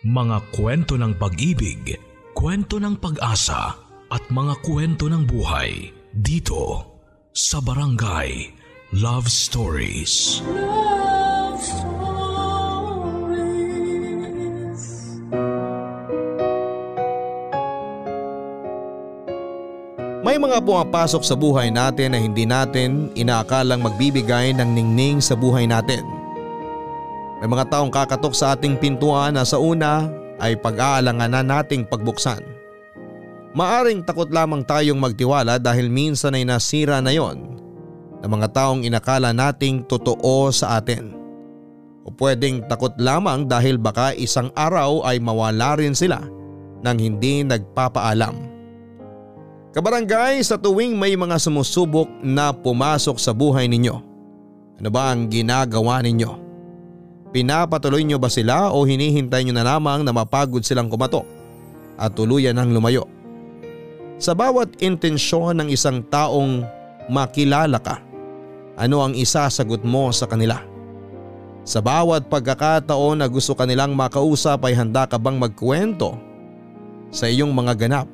Mga kwento ng pag-ibig, kwento ng pag-asa at mga kwento ng buhay dito sa Barangay Love Stories. Love Stories. May mga pumapasok sa buhay natin na hindi natin inaakalang magbibigay ng ningning sa buhay natin. May mga taong kakatok sa ating pintuan na sa una ay pag-aalanganan nating pagbuksan. Maaring takot lamang tayong magtiwala dahil minsan ay nasira na yon ng mga taong inakala nating totoo sa atin. O pwedeng takot lamang dahil baka isang araw ay mawala rin sila nang hindi nagpapaalam. Kabarangay sa tuwing may mga sumusubok na pumasok sa buhay ninyo. Ano ba ang ginagawa ninyo? Pinapatuloy nyo ba sila o hinihintay nyo na lamang na mapagod silang kumatok at tuluyan ang lumayo? Sa bawat intensyon ng isang taong makilala ka, ano ang isasagot mo sa kanila? Sa bawat pagkakataon na gusto kanilang makausap ay handa ka bang magkwento sa iyong mga ganap?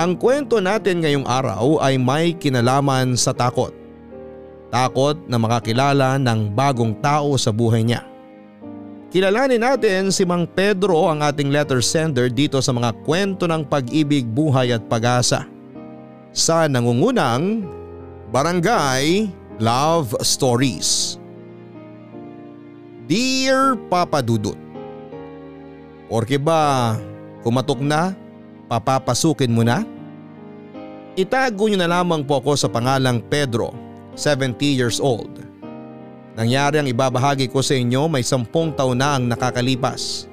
Ang kwento natin ngayong araw ay may kinalaman sa takot. Takot na makakilala ng bagong tao sa buhay niya. Kilalanin natin si Mang Pedro ang ating letter sender dito sa mga kwento ng pag-ibig, buhay at pag-asa. Sa nangungunang Barangay Love Stories. Dear Papa Dudut, Porke ba kumatok na, papapasukin mo na? Itago niyo na lamang po ako sa pangalang Pedro 70 years old. Nangyari ang ibabahagi ko sa inyo may sampung taon na ang nakakalipas.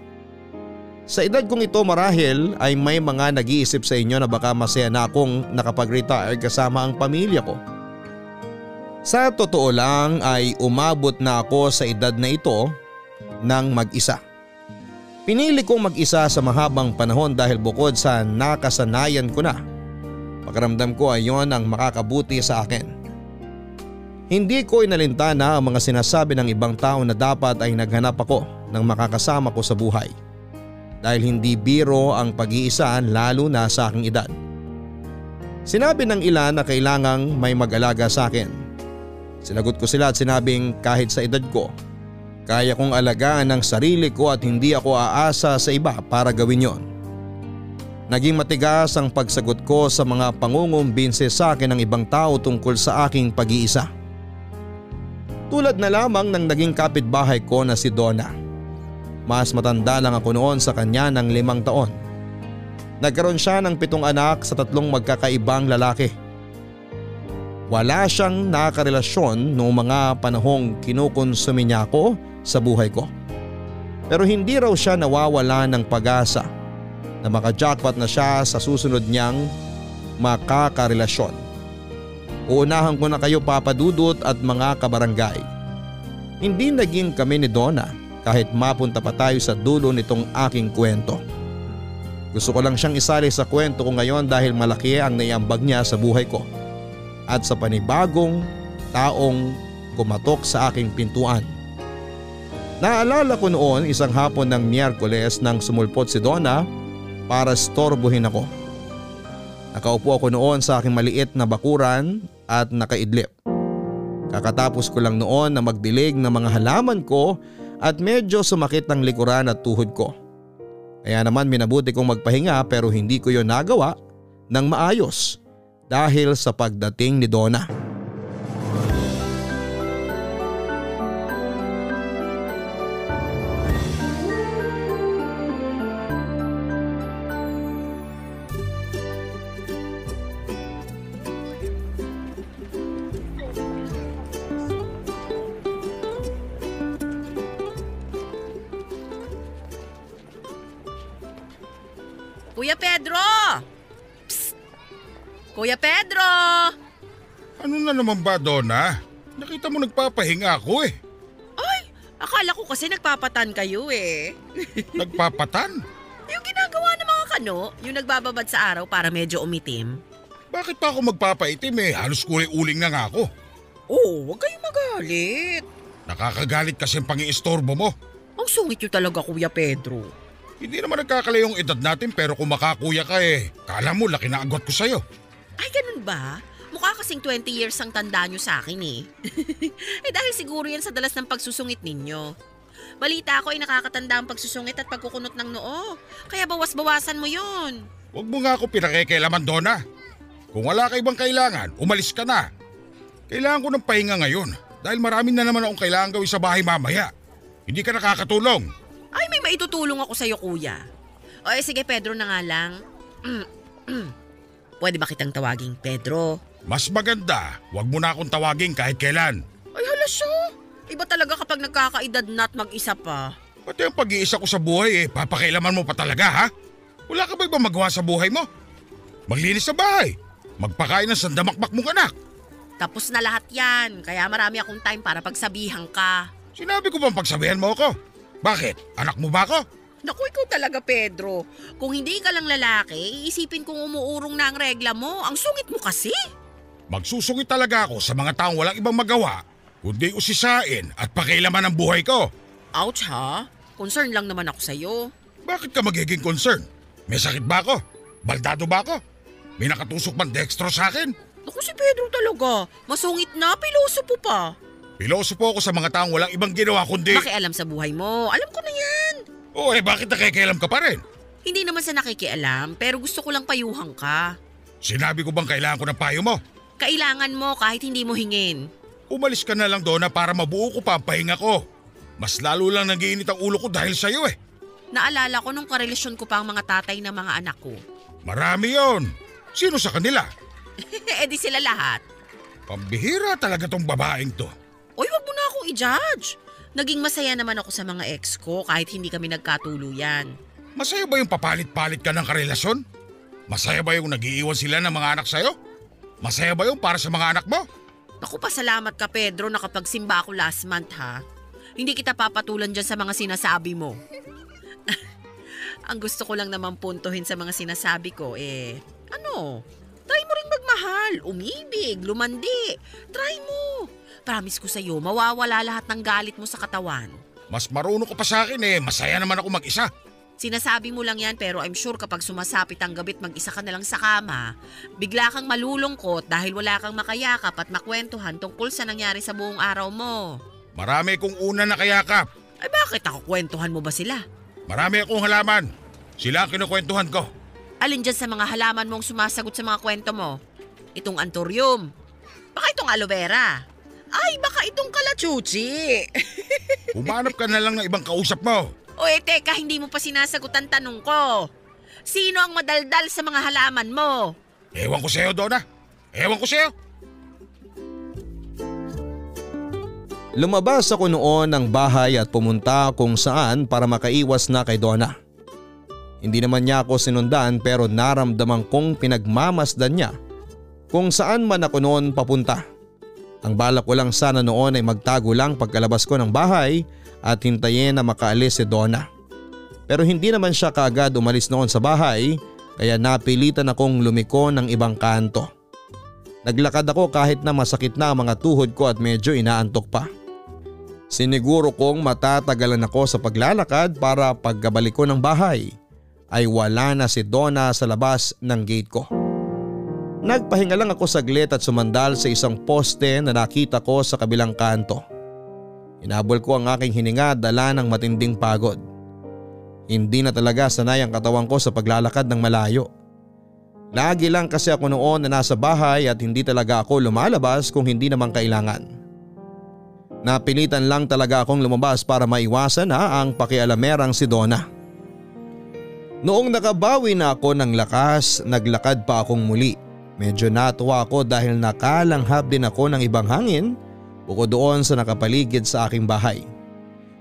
Sa edad kong ito marahil ay may mga nag-iisip sa inyo na baka masaya na akong nakapag-retire kasama ang pamilya ko. Sa totoo lang ay umabot na ako sa edad na ito ng mag-isa. Pinili kong mag-isa sa mahabang panahon dahil bukod sa nakasanayan ko na, pakiramdam ko ay yon ang makakabuti sa akin. Hindi ko inalintana ang mga sinasabi ng ibang tao na dapat ay naghanap ako ng makakasama ko sa buhay. Dahil hindi biro ang pag-iisa lalo na sa aking edad. Sinabi ng ilan na kailangang may mag-alaga sa akin. Sinagot ko sila at sinabing kahit sa edad ko, kaya kong alagaan ang sarili ko at hindi ako aasa sa iba para gawin yon. Naging matigas ang pagsagot ko sa mga pangungumbinse sa akin ng ibang tao tungkol sa aking pag-iisa. Tulad na lamang ng naging kapitbahay ko na si Donna. Mas matanda lang ako noon sa kanya ng limang taon. Nagkaroon siya ng pitong anak sa tatlong magkakaibang lalaki. Wala siyang nakarelasyon noong mga panahong kinukonsumi niya ako sa buhay ko. Pero hindi raw siya nawawala ng pag-asa na makajackpot na siya sa susunod niyang makakarelasyon. Uunahan ko na kayo papadudot at mga kabarangay. Hindi naging kami ni Donna kahit mapunta pa tayo sa dulo nitong aking kwento. Gusto ko lang siyang isali sa kwento ko ngayon dahil malaki ang naiambag niya sa buhay ko at sa panibagong taong kumatok sa aking pintuan. Naalala ko noon isang hapon ng Miyerkules nang sumulpot si Donna para storbohin ako. Nakaupo ako noon sa aking maliit na bakuran at nakaidlip. Kakatapos ko lang noon na magdilig ng mga halaman ko at medyo sumakit ang likuran at tuhod ko. Kaya naman minabuti kong magpahinga pero hindi ko yon nagawa ng maayos dahil sa pagdating ni Donna. Naman ba, Donna? Nakita mo nagpapahinga ako eh. Ay, akala ko kasi nagpapatan kayo eh. Nagpapatan? Yung ginagawa ng mga kano, yung nagbababad sa araw para medyo umitim. Bakit pa ako magpapaitim eh? Halos kulay-uling na nga ako. Oh, huwag kayong magalit. Nakakagalit kasi ang pangiistorbo mo. Ang sungit nyo talaga Kuya Pedro. Hindi naman nagkakalayong edad natin pero kung makakuya ka eh, kala mo laki na agwat ko sa'yo. Ay, ganun ba? Mukha kasing 20 years ang tanda nyo sa akin eh. eh dahil siguro yan sa dalas ng pagsusungit ninyo. Balita ko ay nakakatanda ang pagsusungit at pagkukunot ng noo. Kaya bawas-bawasan mo yon. Huwag mo nga ako pinakikialaman, Donna. Kung wala ka ibang kailangan, umalis ka na. Kailangan ko ng pahinga ngayon dahil marami na naman akong kailangan gawin sa bahay mamaya. Hindi ka nakakatulong. Ay, may maitutulong ako sa'yo, kuya. O eh, sige, Pedro na nga lang. Pwede ba kitang tawaging Pedro? Mas maganda, huwag mo na akong tawagin kahit kailan. Ay, hala siya. Iba talaga kapag nagkakaedad na at mag-isa pa. Pati ang pag-iisa ko sa buhay eh, papakailaman mo pa talaga ha? Wala ka ba ibang magawa sa buhay mo? Maglinis sa bahay, magpakain ng sandamakmak mong anak. Tapos na lahat yan, kaya marami akong time para pagsabihan ka. Sinabi ko bang pagsabihan mo ako? Bakit? Anak mo ba ako? Naku, ikaw talaga, Pedro. Kung hindi ka lang lalaki, iisipin kong umuurong na ang regla mo. Ang sungit mo kasi. Magsusungit talaga ako sa mga taong walang ibang magawa, kundi usisain at pakailaman ang buhay ko. Ouch ha? Concern lang naman ako sa'yo. Bakit ka magiging concern? May sakit ba ako? Baldado ba ako? May nakatusok bang dextro sa akin? Naku si Pedro talaga. Masungit na, piloso po pa. Piloso po ako sa mga taong walang ibang ginawa kundi... Makialam sa buhay mo. Alam ko na yan. Oo eh, bakit nakikialam ka pa rin? Hindi naman sa nakikialam, pero gusto ko lang payuhan ka. Sinabi ko bang kailangan ko ng payo mo? Kailangan mo kahit hindi mo hingin. Umalis ka na lang doon na para mabuo ko pa ang pahinga ko. Mas lalo lang nagiinit ang ulo ko dahil sa'yo eh. Naalala ko nung karelasyon ko pa ang mga tatay ng mga anak ko. Marami yon. Sino sa kanila? eh di sila lahat. Pambihira talaga tong babaeng to. Uy, wag mo na akong i-judge. Naging masaya naman ako sa mga ex ko kahit hindi kami nagkatuluyan. Masaya ba yung papalit-palit ka ng karelasyon? Masaya ba yung nagiiwan sila ng mga anak sa'yo? Masaya ba yung para sa mga anak mo? Naku, pasalamat ka Pedro nakapagsimba ako last month ha. Hindi kita papatulan dyan sa mga sinasabi mo. Ang gusto ko lang naman puntuhin sa mga sinasabi ko eh, ano, try mo rin magmahal, umibig, lumandi. Try mo. Promise ko sa'yo, mawawala lahat ng galit mo sa katawan. Mas marunong ka pa sa akin eh. Masaya naman ako mag-isa. Sinasabi mo lang yan pero I'm sure kapag sumasapit ang gabit mag-isa ka na lang sa kama, bigla kang malulungkot dahil wala kang makayakap at makwentuhan tungkol sa nangyari sa buong araw mo. Marami kong una na kayakap. Ay bakit ako kwentuhan mo ba sila? Marami akong halaman. Sila ang kinukwentuhan ko. Alin dyan sa mga halaman mong sumasagot sa mga kwento mo? Itong antorium. Baka itong aloe vera. Ay, baka itong kalachuchi. Umanap ka na lang ng ibang kausap mo. O eh, teka, hindi mo pa sinasagot ang tanong ko. Sino ang madaldal sa mga halaman mo? Ewan ko sa'yo, Donna. Ewan ko sa'yo. Lumabas ako noon ng bahay at pumunta kung saan para makaiwas na kay Donna. Hindi naman niya ako sinundan pero naramdaman kong pinagmamasdan niya kung saan man ako noon papunta. Ang balak ko lang sana noon ay magtago lang pagkalabas ko ng bahay at hintayin na makaalis si Donna. Pero hindi naman siya kaagad umalis noon sa bahay kaya napilitan akong lumiko ng ibang kanto. Naglakad ako kahit na masakit na ang mga tuhod ko at medyo inaantok pa. Siniguro kong matatagalan ako sa paglalakad para pagkabalik ko ng bahay ay wala na si Donna sa labas ng gate ko. Nagpahinga lang ako saglit at sumandal sa isang poste na nakita ko sa kabilang kanto. Inabol ko ang aking hininga dala ng matinding pagod. Hindi na talaga sanay ang katawan ko sa paglalakad ng malayo. Lagi lang kasi ako noon na nasa bahay at hindi talaga ako lumalabas kung hindi naman kailangan. Napilitan lang talaga akong lumabas para maiwasan na ang pakialamerang si Donna. Noong nakabawi na ako ng lakas, naglakad pa akong muli. Medyo natuwa ako dahil nakalanghap din ako ng ibang hangin bukod doon sa nakapaligid sa aking bahay.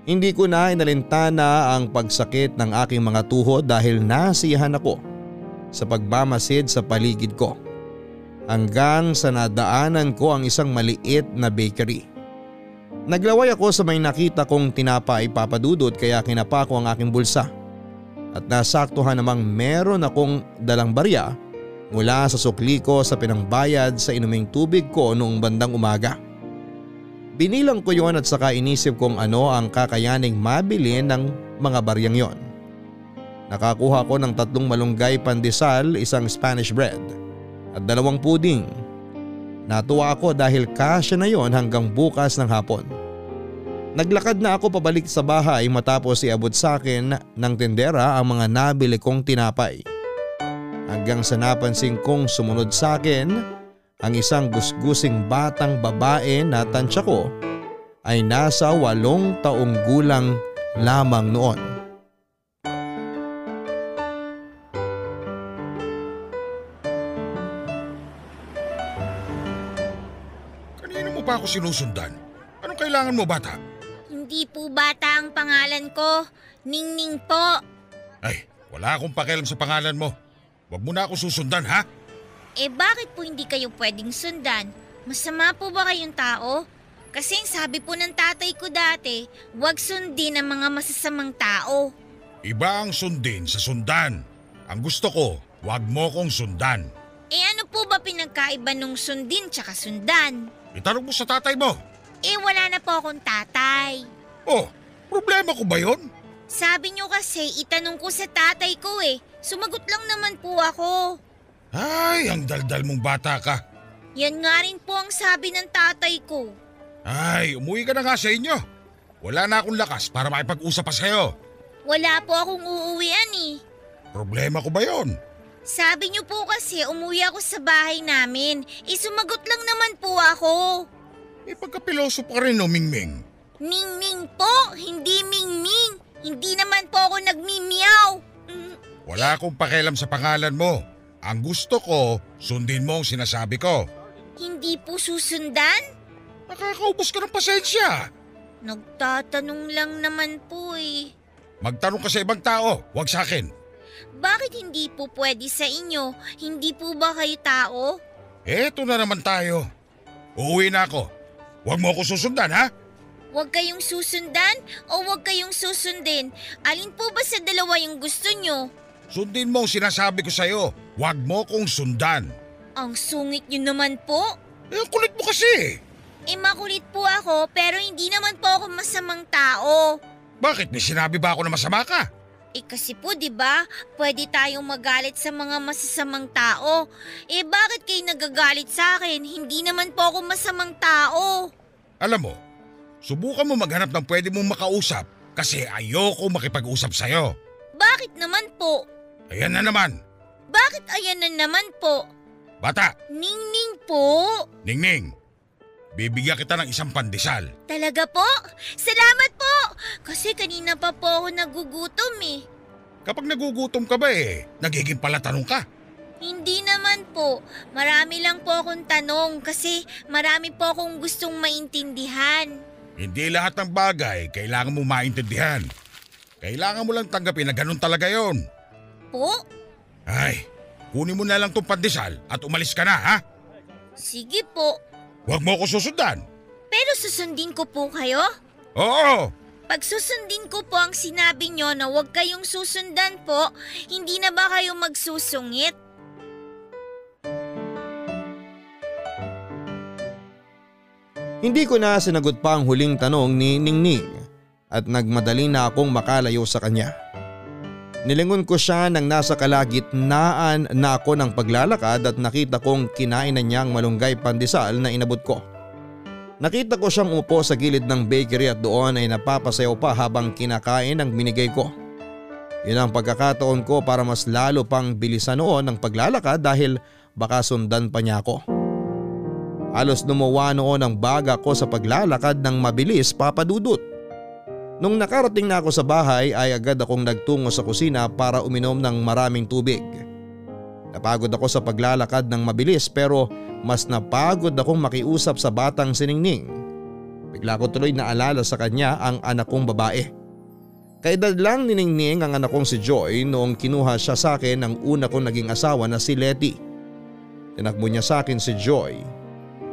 Hindi ko na inalintana ang pagsakit ng aking mga tuhod dahil nasiyahan ako sa pagmamasid sa paligid ko. Hanggang sa nadaanan ko ang isang maliit na bakery. Naglaway ako sa may nakita kong tinapa ay papadudot kaya kinapa ko ang aking bulsa. At nasaktuhan namang meron akong dalang barya mula sa sukli ko sa pinangbayad sa inuming tubig ko noong bandang umaga. Binilang ko yon at saka inisip kung ano ang kakayaning mabili ng mga baryang yon. Nakakuha ko ng tatlong malunggay pandesal, isang Spanish bread at dalawang puding. Natuwa ako dahil kasya na yon hanggang bukas ng hapon. Naglakad na ako pabalik sa bahay matapos iabot sa akin ng tendera ang mga nabili kong tinapay. Hanggang sa napansin kong sumunod sa akin ang isang gusgusing batang babae na tansya ko ay nasa walong taong gulang lamang noon. Kanino mo pa ako sinusundan? Anong kailangan mo bata? Hindi po bata ang pangalan ko. Ningning po. Ay, wala akong pakialam sa pangalan mo. Huwag mo na ako susundan ha? Eh bakit po hindi kayo pwedeng sundan? Masama po ba kayong tao? Kasi ang sabi po ng tatay ko dati, huwag sundin ang mga masasamang tao. Iba ang sundin sa sundan. Ang gusto ko, huwag mo kong sundan. Eh ano po ba pinagkaiba nung sundin tsaka sundan? Itanong mo sa tatay mo. Eh wala na po akong tatay. Oh, problema ko ba yon? Sabi niyo kasi itanong ko sa tatay ko eh. Sumagot lang naman po ako. Ay, ang daldal mong bata ka. Yan nga rin po ang sabi ng tatay ko. Ay, umuwi ka na nga sa inyo. Wala na akong lakas para makipag-usap pa sa'yo. Wala po akong uuwian eh. Problema ko ba yon? Sabi niyo po kasi umuwi ako sa bahay namin. Eh sumagot lang naman po ako. Eh pagkapiloso pa rin no, Mingming. Ming-ming po, hindi ming-ming. Hindi naman po ako nagmimiyaw. Mm, Wala akong pakialam sa pangalan mo. Ang gusto ko, sundin mo ang sinasabi ko. hindi po susundan? Nakakaubos ka ng pasensya. Nagtatanong lang naman po eh. Magtanong ka sa ibang tao, wag sa akin. Bakit hindi po pwede sa inyo? Hindi po ba kayo tao? Eto na naman tayo. Uuwi na ako. Huwag mo ako susundan ha? Huwag kayong susundan o huwag kayong susundin? Alin po ba sa dalawa yung gusto nyo? Sundin mo ang sinasabi ko sa'yo. Huwag mo kong sundan. Ang sungit nyo naman po. Eh, kulit mo kasi. Eh makulit po ako pero hindi naman po ako masamang tao. Bakit? May sinabi ba ako na masama ka? Eh kasi po 'di ba, pwede tayong magalit sa mga masasamang tao. Eh bakit kayo nagagalit sa akin? Hindi naman po ako masamang tao. Alam mo, subukan mo maghanap ng pwede mong makausap kasi ayoko makipag-usap sa'yo. Bakit naman po? Ayan na naman. Bakit ayan na naman po? Bata, Ningning po. Ningning, bibigyan kita ng isang pandesal. Talaga po? Salamat po! Kasi kanina pa po ako nagugutom eh. Kapag nagugutom ka ba eh, nagiging palatanong ka. Hindi naman po. Marami lang po akong tanong kasi marami po akong gustong maintindihan. Hindi lahat ng bagay kailangan mo maintindihan. Kailangan mo lang tanggapin na ganun talaga yon. Po? Ay, kunin mo na lang tong pandesal at umalis ka na ha? Sige po. Huwag mo ako susundan. Pero susundin ko po kayo? Oo, Pag susundin ko po ang sinabi nyo na huwag kayong susundan po, hindi na ba kayo magsusungit? Hindi ko na sinagot pa ang huling tanong ni Ningning at nagmadali na akong makalayo sa kanya. Nilingon ko siya nang nasa kalagitnaan na ako ng paglalakad at nakita kong kinain na niya ang malunggay pandesal na inabot ko. Nakita ko siyang umupo sa gilid ng bakery at doon ay napapasayaw pa habang kinakain ang binigay ko. Yun ang pagkakataon ko para mas lalo pang bilisan noon ang paglalakad dahil baka sundan pa niya ako. Halos lumuwa noon ang baga ko sa paglalakad ng mabilis papadudot. Nung nakarating na ako sa bahay ay agad akong nagtungo sa kusina para uminom ng maraming tubig. Napagod ako sa paglalakad ng mabilis pero mas napagod akong makiusap sa batang siningning. Bigla ko tuloy naalala sa kanya ang anak kong babae. Kaedad lang ni Ningning ang anak kong si Joy noong kinuha siya sa akin ng una kong naging asawa na si Letty. Tinakbo niya sa akin si Joy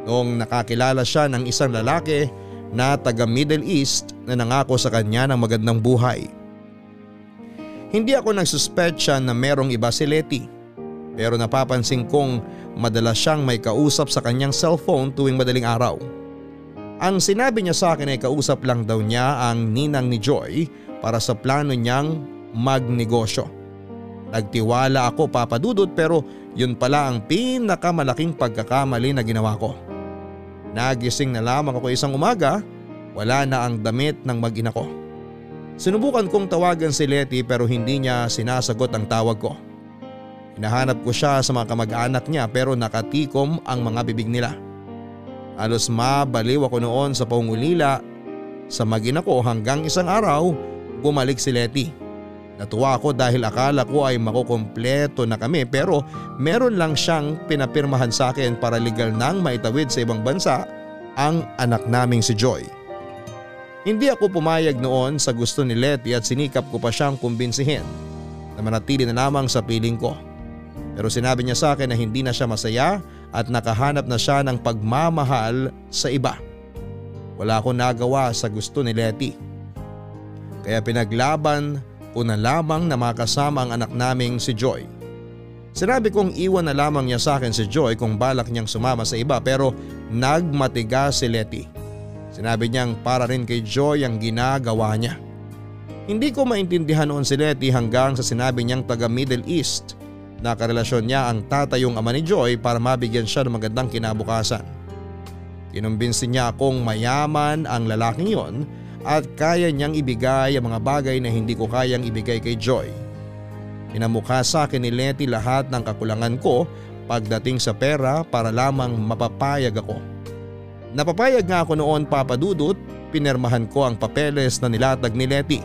noong nakakilala siya ng isang lalaki na taga Middle East na nangako sa kanya ng magandang buhay. Hindi ako nagsuspetsya na merong iba si Letty pero napapansin kong madalas siyang may kausap sa kanyang cellphone tuwing madaling araw. Ang sinabi niya sa akin ay kausap lang daw niya ang ninang ni Joy para sa plano niyang magnegosyo. Nagtiwala ako papadudot pero yun pala ang pinakamalaking pagkakamali na ginawa ko. Nagising na lamang ako isang umaga, wala na ang damit ng mag-ina ko. Sinubukan kong tawagan si Letty pero hindi niya sinasagot ang tawag ko. Hinahanap ko siya sa mga kamag-anak niya pero nakatikom ang mga bibig nila. Alos mabaliw ako noon sa pangulila sa magina ko hanggang isang araw bumalik si Letty. Natuwa ako dahil akala ko ay makukompleto na kami pero meron lang siyang pinapirmahan sa akin para legal nang maitawid sa ibang bansa ang anak naming si Joy. Hindi ako pumayag noon sa gusto ni Letty at sinikap ko pa siyang kumbinsihin na manatili na lamang sa piling ko. Pero sinabi niya sa akin na hindi na siya masaya at nakahanap na siya ng pagmamahal sa iba. Wala akong nagawa sa gusto ni Letty. Kaya pinaglaban ko na lamang na makasama ang anak naming si Joy. Sinabi kong iwan na lamang niya sa akin si Joy kung balak niyang sumama sa iba pero nagmatiga si Letty. Sinabi niyang para rin kay Joy ang ginagawa niya. Hindi ko maintindihan noon si Letty hanggang sa sinabi niyang taga Middle East na karelasyon niya ang tatayong ama ni Joy para mabigyan siya ng magandang kinabukasan. Kinumbinsi niya akong mayaman ang lalaking yon at kaya niyang ibigay ang mga bagay na hindi ko kayang ibigay kay Joy. Pinamukha sa akin ni Letty lahat ng kakulangan ko pagdating sa pera para lamang mapapayag ako. Napapayag nga ako noon papadudot, pinermahan ko ang papeles na nilatag ni Letty.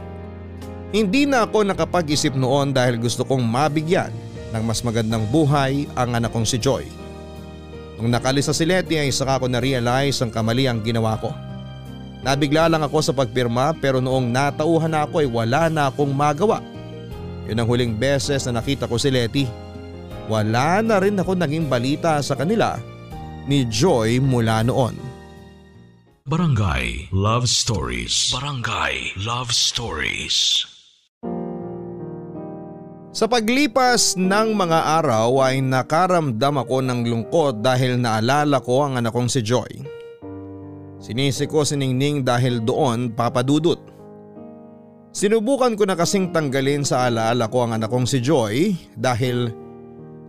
Hindi na ako nakapag-isip noon dahil gusto kong mabigyan ng mas magandang buhay ang anak kong si Joy. Nung nakalis na si Letty ay saka ko na-realize ang kamali ang ginawa ko. Nabigla lang ako sa pagpirma pero noong natauhan na ako ay wala na akong magawa. Yun ang huling beses na nakita ko si Letty. Wala na rin ako naging balita sa kanila ni Joy mula noon. Barangay Love Stories. Barangay Love Stories. Sa paglipas ng mga araw ay nakaramdam ako ng lungkot dahil naalala ko ang anak kong si Joy. Sinisi ko si Ningning dahil doon papadudot. Sinubukan ko na kasing tanggalin sa alaala ko ang anak kong si Joy dahil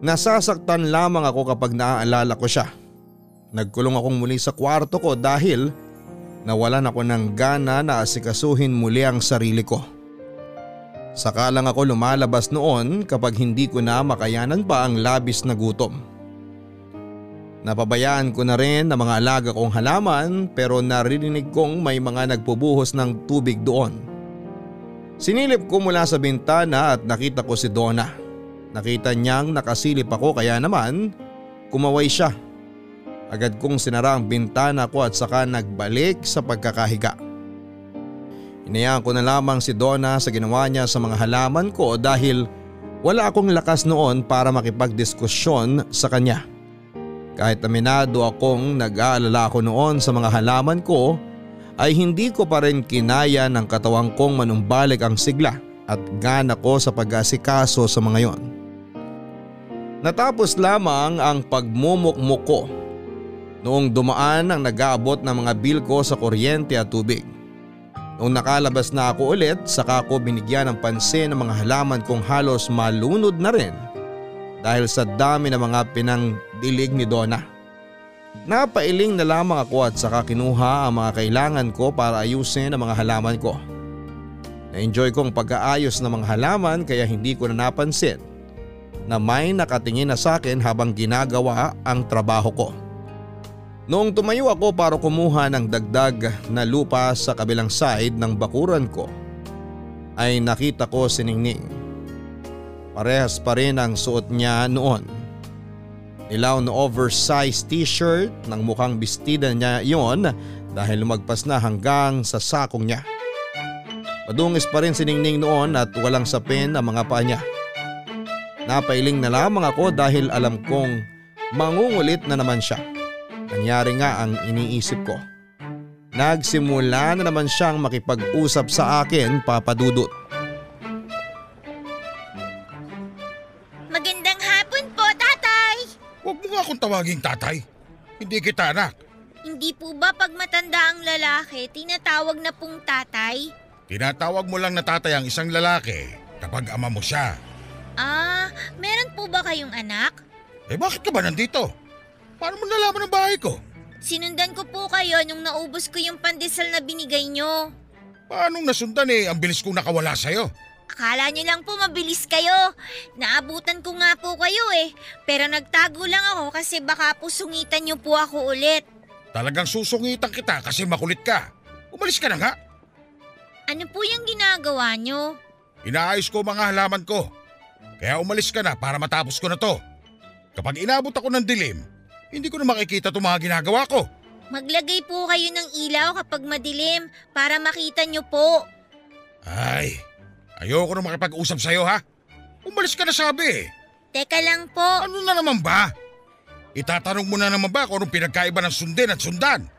nasasaktan lamang ako kapag naaalala ko siya. Nagkulong akong muli sa kwarto ko dahil nawalan ako ng gana na asikasuhin muli ang sarili ko. Saka lang ako lumalabas noon kapag hindi ko na makayanan pa ang labis na gutom. Napabayaan ko na rin ang mga alaga kong halaman pero naririnig kong may mga nagpubuhos ng tubig doon. Sinilip ko mula sa bintana at nakita ko si Donna. Nakita niyang nakasilip ako kaya naman kumaway siya. Agad kong sinara ang bintana ko at saka nagbalik sa pagkakahiga. Inayaan ko na lamang si Donna sa ginawa niya sa mga halaman ko dahil wala akong lakas noon para makipagdiskusyon sa kanya. Kahit aminado akong nag-aalala ako noon sa mga halaman ko ay hindi ko pa rin kinaya ng katawang kong manumbalik ang sigla at gana ko sa pag-asikaso sa mga yon. Natapos lamang ang pagmumukmuk ko noong dumaan ang nag-aabot ng mga bill ko sa kuryente at tubig. Noong nakalabas na ako ulit, saka ko binigyan ng pansin ng mga halaman kong halos malunod na rin dahil sa dami ng mga pinangdilig ni Donna. Napailing na lamang ako at saka kinuha ang mga kailangan ko para ayusin ang mga halaman ko. Na-enjoy kong pag-aayos ng mga halaman kaya hindi ko na napansin na may nakatingin na sa akin habang ginagawa ang trabaho ko. Noong tumayo ako para kumuha ng dagdag na lupa sa kabilang side ng bakuran ko ay nakita ko si Ningning. Parehas pa rin ang suot niya noon. Ilaw na oversized t-shirt ng mukhang bestida niya yon dahil lumagpas na hanggang sa sakong niya. Madungis pa rin si Ningning noon at walang sapin ang mga paa niya. Napailing na lamang ako dahil alam kong mangungulit na naman siya. Nangyari nga ang iniisip ko. Nagsimula na naman siyang makipag-usap sa akin papadudot. Magandang akong tawaging tatay. Hindi kita anak. Hindi po ba pag matanda ang lalaki, tinatawag na pong tatay? Tinatawag mo lang na tatay ang isang lalaki kapag ama mo siya. Ah, meron po ba kayong anak? Eh bakit ka ba nandito? Paano mo nalaman ang bahay ko? Sinundan ko po kayo nung naubos ko yung pandesal na binigay nyo. Paano nasundan eh? Ang bilis kong nakawala sa'yo. Akala nyo lang po mabilis kayo. Naabutan ko nga po kayo eh. Pero nagtago lang ako kasi baka po sungitan nyo po ako ulit. Talagang susungitan kita kasi makulit ka. Umalis ka na nga. Ano po yung ginagawa nyo? Inaayos ko mga halaman ko. Kaya umalis ka na para matapos ko na to. Kapag inabot ako ng dilim, hindi ko na makikita itong mga ginagawa ko. Maglagay po kayo ng ilaw kapag madilim para makita nyo po. Ay, ayoko na makipag-usap sa'yo ha. Umalis ka na sabi eh. Teka lang po. Ano na naman ba? Itatanong mo na naman ba kung anong pinagkaiba ng sundin at sundan?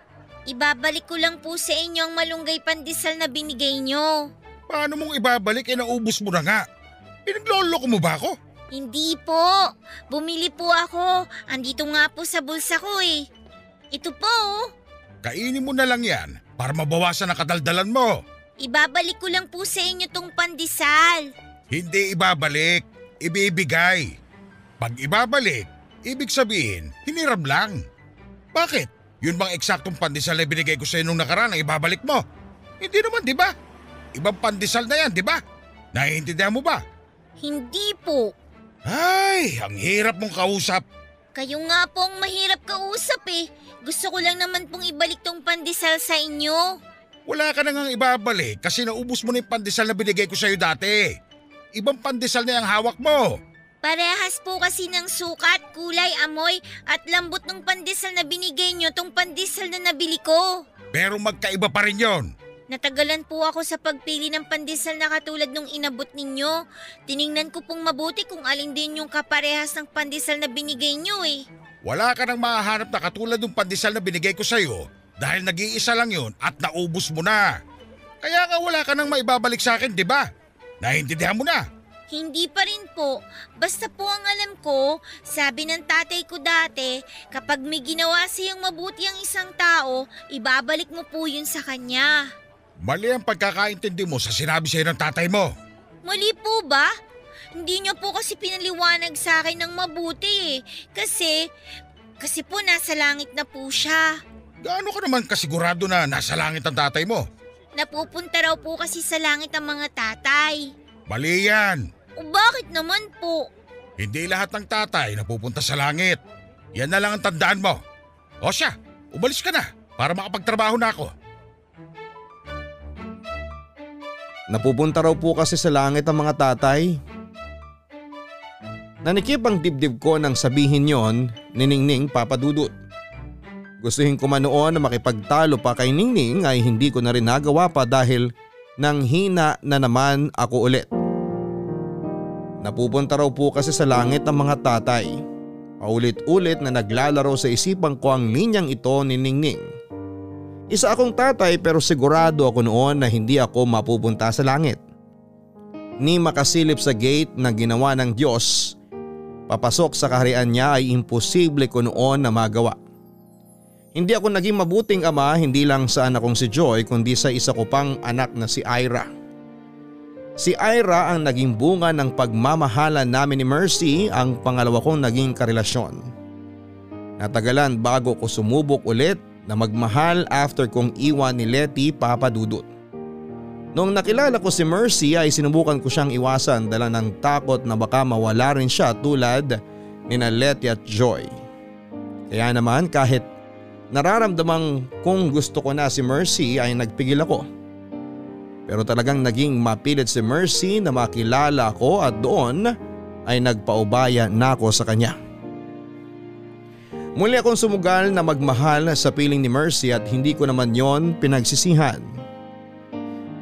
Ibabalik ko lang po sa inyo ang malunggay pandesal na binigay nyo. Paano mong ibabalik eh naubos mo na nga? Pinagloloko mo ba ako? Hindi po. Bumili po ako. Andito nga po sa bulsa ko eh. Ito po. oh. Kainin mo na lang yan para mabawasan ang kadaldalan mo. Ibabalik ko lang po sa inyo tong pandesal. Hindi ibabalik, ibibigay. Pag ibabalik, ibig sabihin, hiniram lang. Bakit? Yun bang eksaktong pandesal na binigay ko sa nung nakaraan ang ibabalik mo? Hindi naman, di ba? Ibang pandesal na yan, di ba? Naiintindihan mo ba? Hindi po. Ay, ang hirap mong kausap. Kayo nga po ang mahirap kausap eh. Gusto ko lang naman pong ibalik tong pandesal sa inyo. Wala ka na ngang ibabalik kasi naubos mo na yung pandesal na binigay ko sa'yo dati. Ibang pandesal na yung hawak mo. Parehas po kasi ng sukat, kulay, amoy at lambot ng pandesal na binigay nyo tong pandesal na nabili ko. Pero magkaiba pa rin yon. Natagalan po ako sa pagpili ng pandesal na katulad nung inabot ninyo. Tiningnan ko pong mabuti kung alin din yung kaparehas ng pandesal na binigay nyo eh. Wala ka nang mahahanap na katulad ng pandesal na binigay ko sa'yo dahil nag-iisa lang yon at naubos mo na. Kaya nga wala ka nang maibabalik sa akin, di ba? Naintindihan mo na. Hindi pa rin po. Basta po ang alam ko, sabi ng tatay ko dati, kapag may ginawa siyang mabuti ang isang tao, ibabalik mo po yun sa kanya. Mali ang pagkakaintindi mo sa sinabi sa'yo ng tatay mo. Mali po ba? Hindi niya po kasi pinaliwanag sa akin ng mabuti eh. Kasi, kasi po nasa langit na po siya. Gaano ka naman kasigurado na nasa langit ang tatay mo? Napupunta raw po kasi sa langit ang mga tatay. Mali yan. O bakit naman po? Hindi lahat ng tatay napupunta sa langit. Yan na lang ang tandaan mo. O siya, umalis ka na para makapagtrabaho na ako. Napupunta raw po kasi sa langit ang mga tatay. Nanikip ang dibdib ko nang sabihin yon ni Ningning papadudot. Gustuhin ko man noon na makipagtalo pa kay Ningning ay hindi ko na rin nagawa pa dahil nang hina na naman ako ulit. Napupunta raw po kasi sa langit ang mga tatay. Paulit-ulit na naglalaro sa isipan ko ang linyang ito ni Ningning. Isa akong tatay pero sigurado ako noon na hindi ako mapupunta sa langit. Ni makasilip sa gate na ginawa ng Diyos, papasok sa kaharian niya ay imposible ko noon na magawa. Hindi ako naging mabuting ama hindi lang sa anak kong si Joy kundi sa isa ko pang anak na si Ira. Si Ira ang naging bunga ng pagmamahalan namin ni Mercy ang pangalawa kong naging karelasyon. Natagalan bago ko sumubok ulit na magmahal after kong iwan ni Letty papadudot. Noong nakilala ko si Mercy ay sinubukan ko siyang iwasan dala ng takot na baka mawala rin siya tulad ni na Letty at Joy. Kaya naman kahit nararamdamang kung gusto ko na si Mercy ay nagpigil ako. Pero talagang naging mapilit si Mercy na makilala ko at doon ay nagpaubaya na ako sa kanya. Muli akong sumugal na magmahal sa piling ni Mercy at hindi ko naman yon pinagsisihan.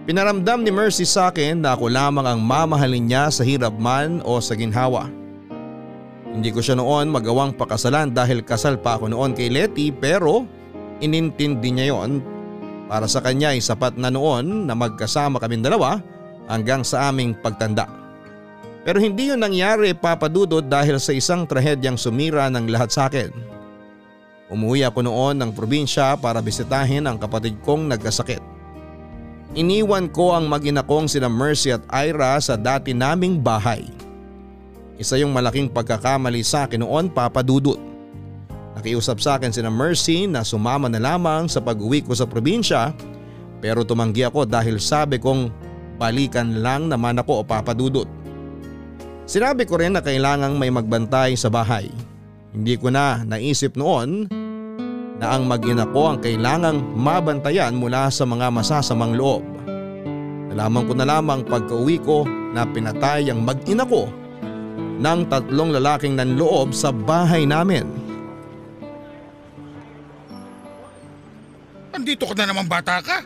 Pinaramdam ni Mercy sa akin na ako lamang ang mamahalin niya sa hirap man o sa ginhawa. Hindi ko siya noon magawang pakasalan dahil kasal pa ako noon kay Letty pero inintindi niya yon. Para sa kanya ay sapat na noon na magkasama kaming dalawa hanggang sa aming pagtanda. Pero hindi yun nangyari papadudod dahil sa isang trahedyang sumira ng lahat sa akin. Umuwi ako noon ng probinsya para bisitahin ang kapatid kong nagkasakit. Iniwan ko ang mag kong sina Mercy at Ira sa dati naming bahay. Isa yung malaking pagkakamali sa akin noon papadudot. Nakiusap sa akin sina Mercy na sumama na lamang sa pag-uwi ko sa probinsya pero tumanggi ako dahil sabi kong balikan lang naman ako o papadudot. Sinabi ko rin na kailangang may magbantay sa bahay. Hindi ko na naisip noon na ang mag ko ang kailangang mabantayan mula sa mga masasamang loob. Nalaman ko na lamang pagka-uwi ko na pinatay ang mag ko ng tatlong lalaking nanloob sa bahay namin. Andito ka na naman bata ka?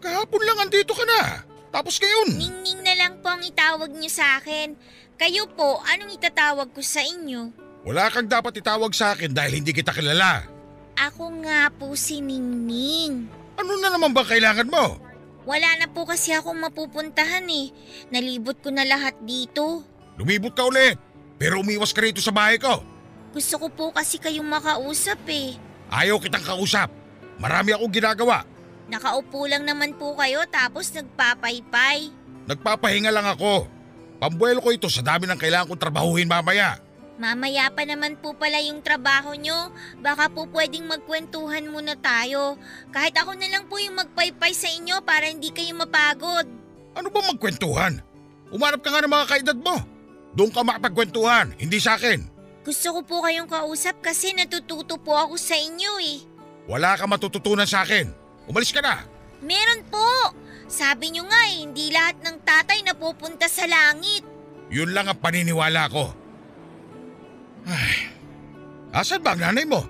Kahapon lang andito ka na. Tapos ngayon. Ningning na lang po ang itawag niyo sa akin. Kayo po, anong itatawag ko sa inyo? Wala kang dapat itawag sa akin dahil hindi kita kilala. Ako nga po si Ningning. Ano na naman ba kailangan mo? Wala na po kasi akong mapupuntahan eh. Nalibot ko na lahat dito. Lumibot ka ulit. Pero umiwas ka rito sa bahay ko. Gusto ko po kasi kayong makausap eh. Ayaw kitang kausap. Marami akong ginagawa. Nakaupo lang naman po kayo tapos nagpapaypay. Nagpapahinga lang ako. Pambuelo ko ito sa dami ng kailangan kong trabahuhin mamaya. Mamaya pa naman po pala yung trabaho nyo. Baka po pwedeng magkwentuhan muna tayo. Kahit ako na lang po yung magpaypay sa inyo para hindi kayo mapagod. Ano ba magkwentuhan? Umarap ka nga ng mga kaedad mo. Doon ka makapagkwentuhan, hindi sa akin. Gusto ko po kayong kausap kasi natututo po ako sa inyo eh. Wala ka matututunan sa akin. Umalis ka na. Meron po. Sabi nyo nga eh, hindi lahat ng tatay napupunta sa langit. Yun lang ang paniniwala ko. Ay, asan ba ang nanay mo?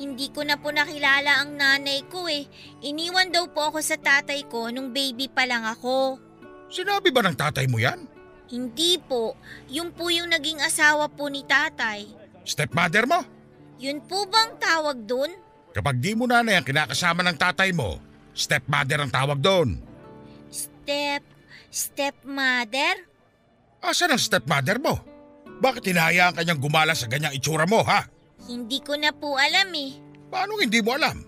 Hindi ko na po nakilala ang nanay ko eh. Iniwan daw po ako sa tatay ko nung baby pa lang ako. Sinabi ba ng tatay mo yan? Hindi po. Yun po yung naging asawa po ni tatay. Stepmother mo? Yun po bang tawag dun? Kapag di mo nanay ang kinakasama ng tatay mo, stepmother ang tawag doon. Step... stepmother? Asan ang stepmother mo? Bakit hinahayaan kanyang gumala sa ganyang itsura mo, ha? Hindi ko na po alam eh. Paano hindi mo alam?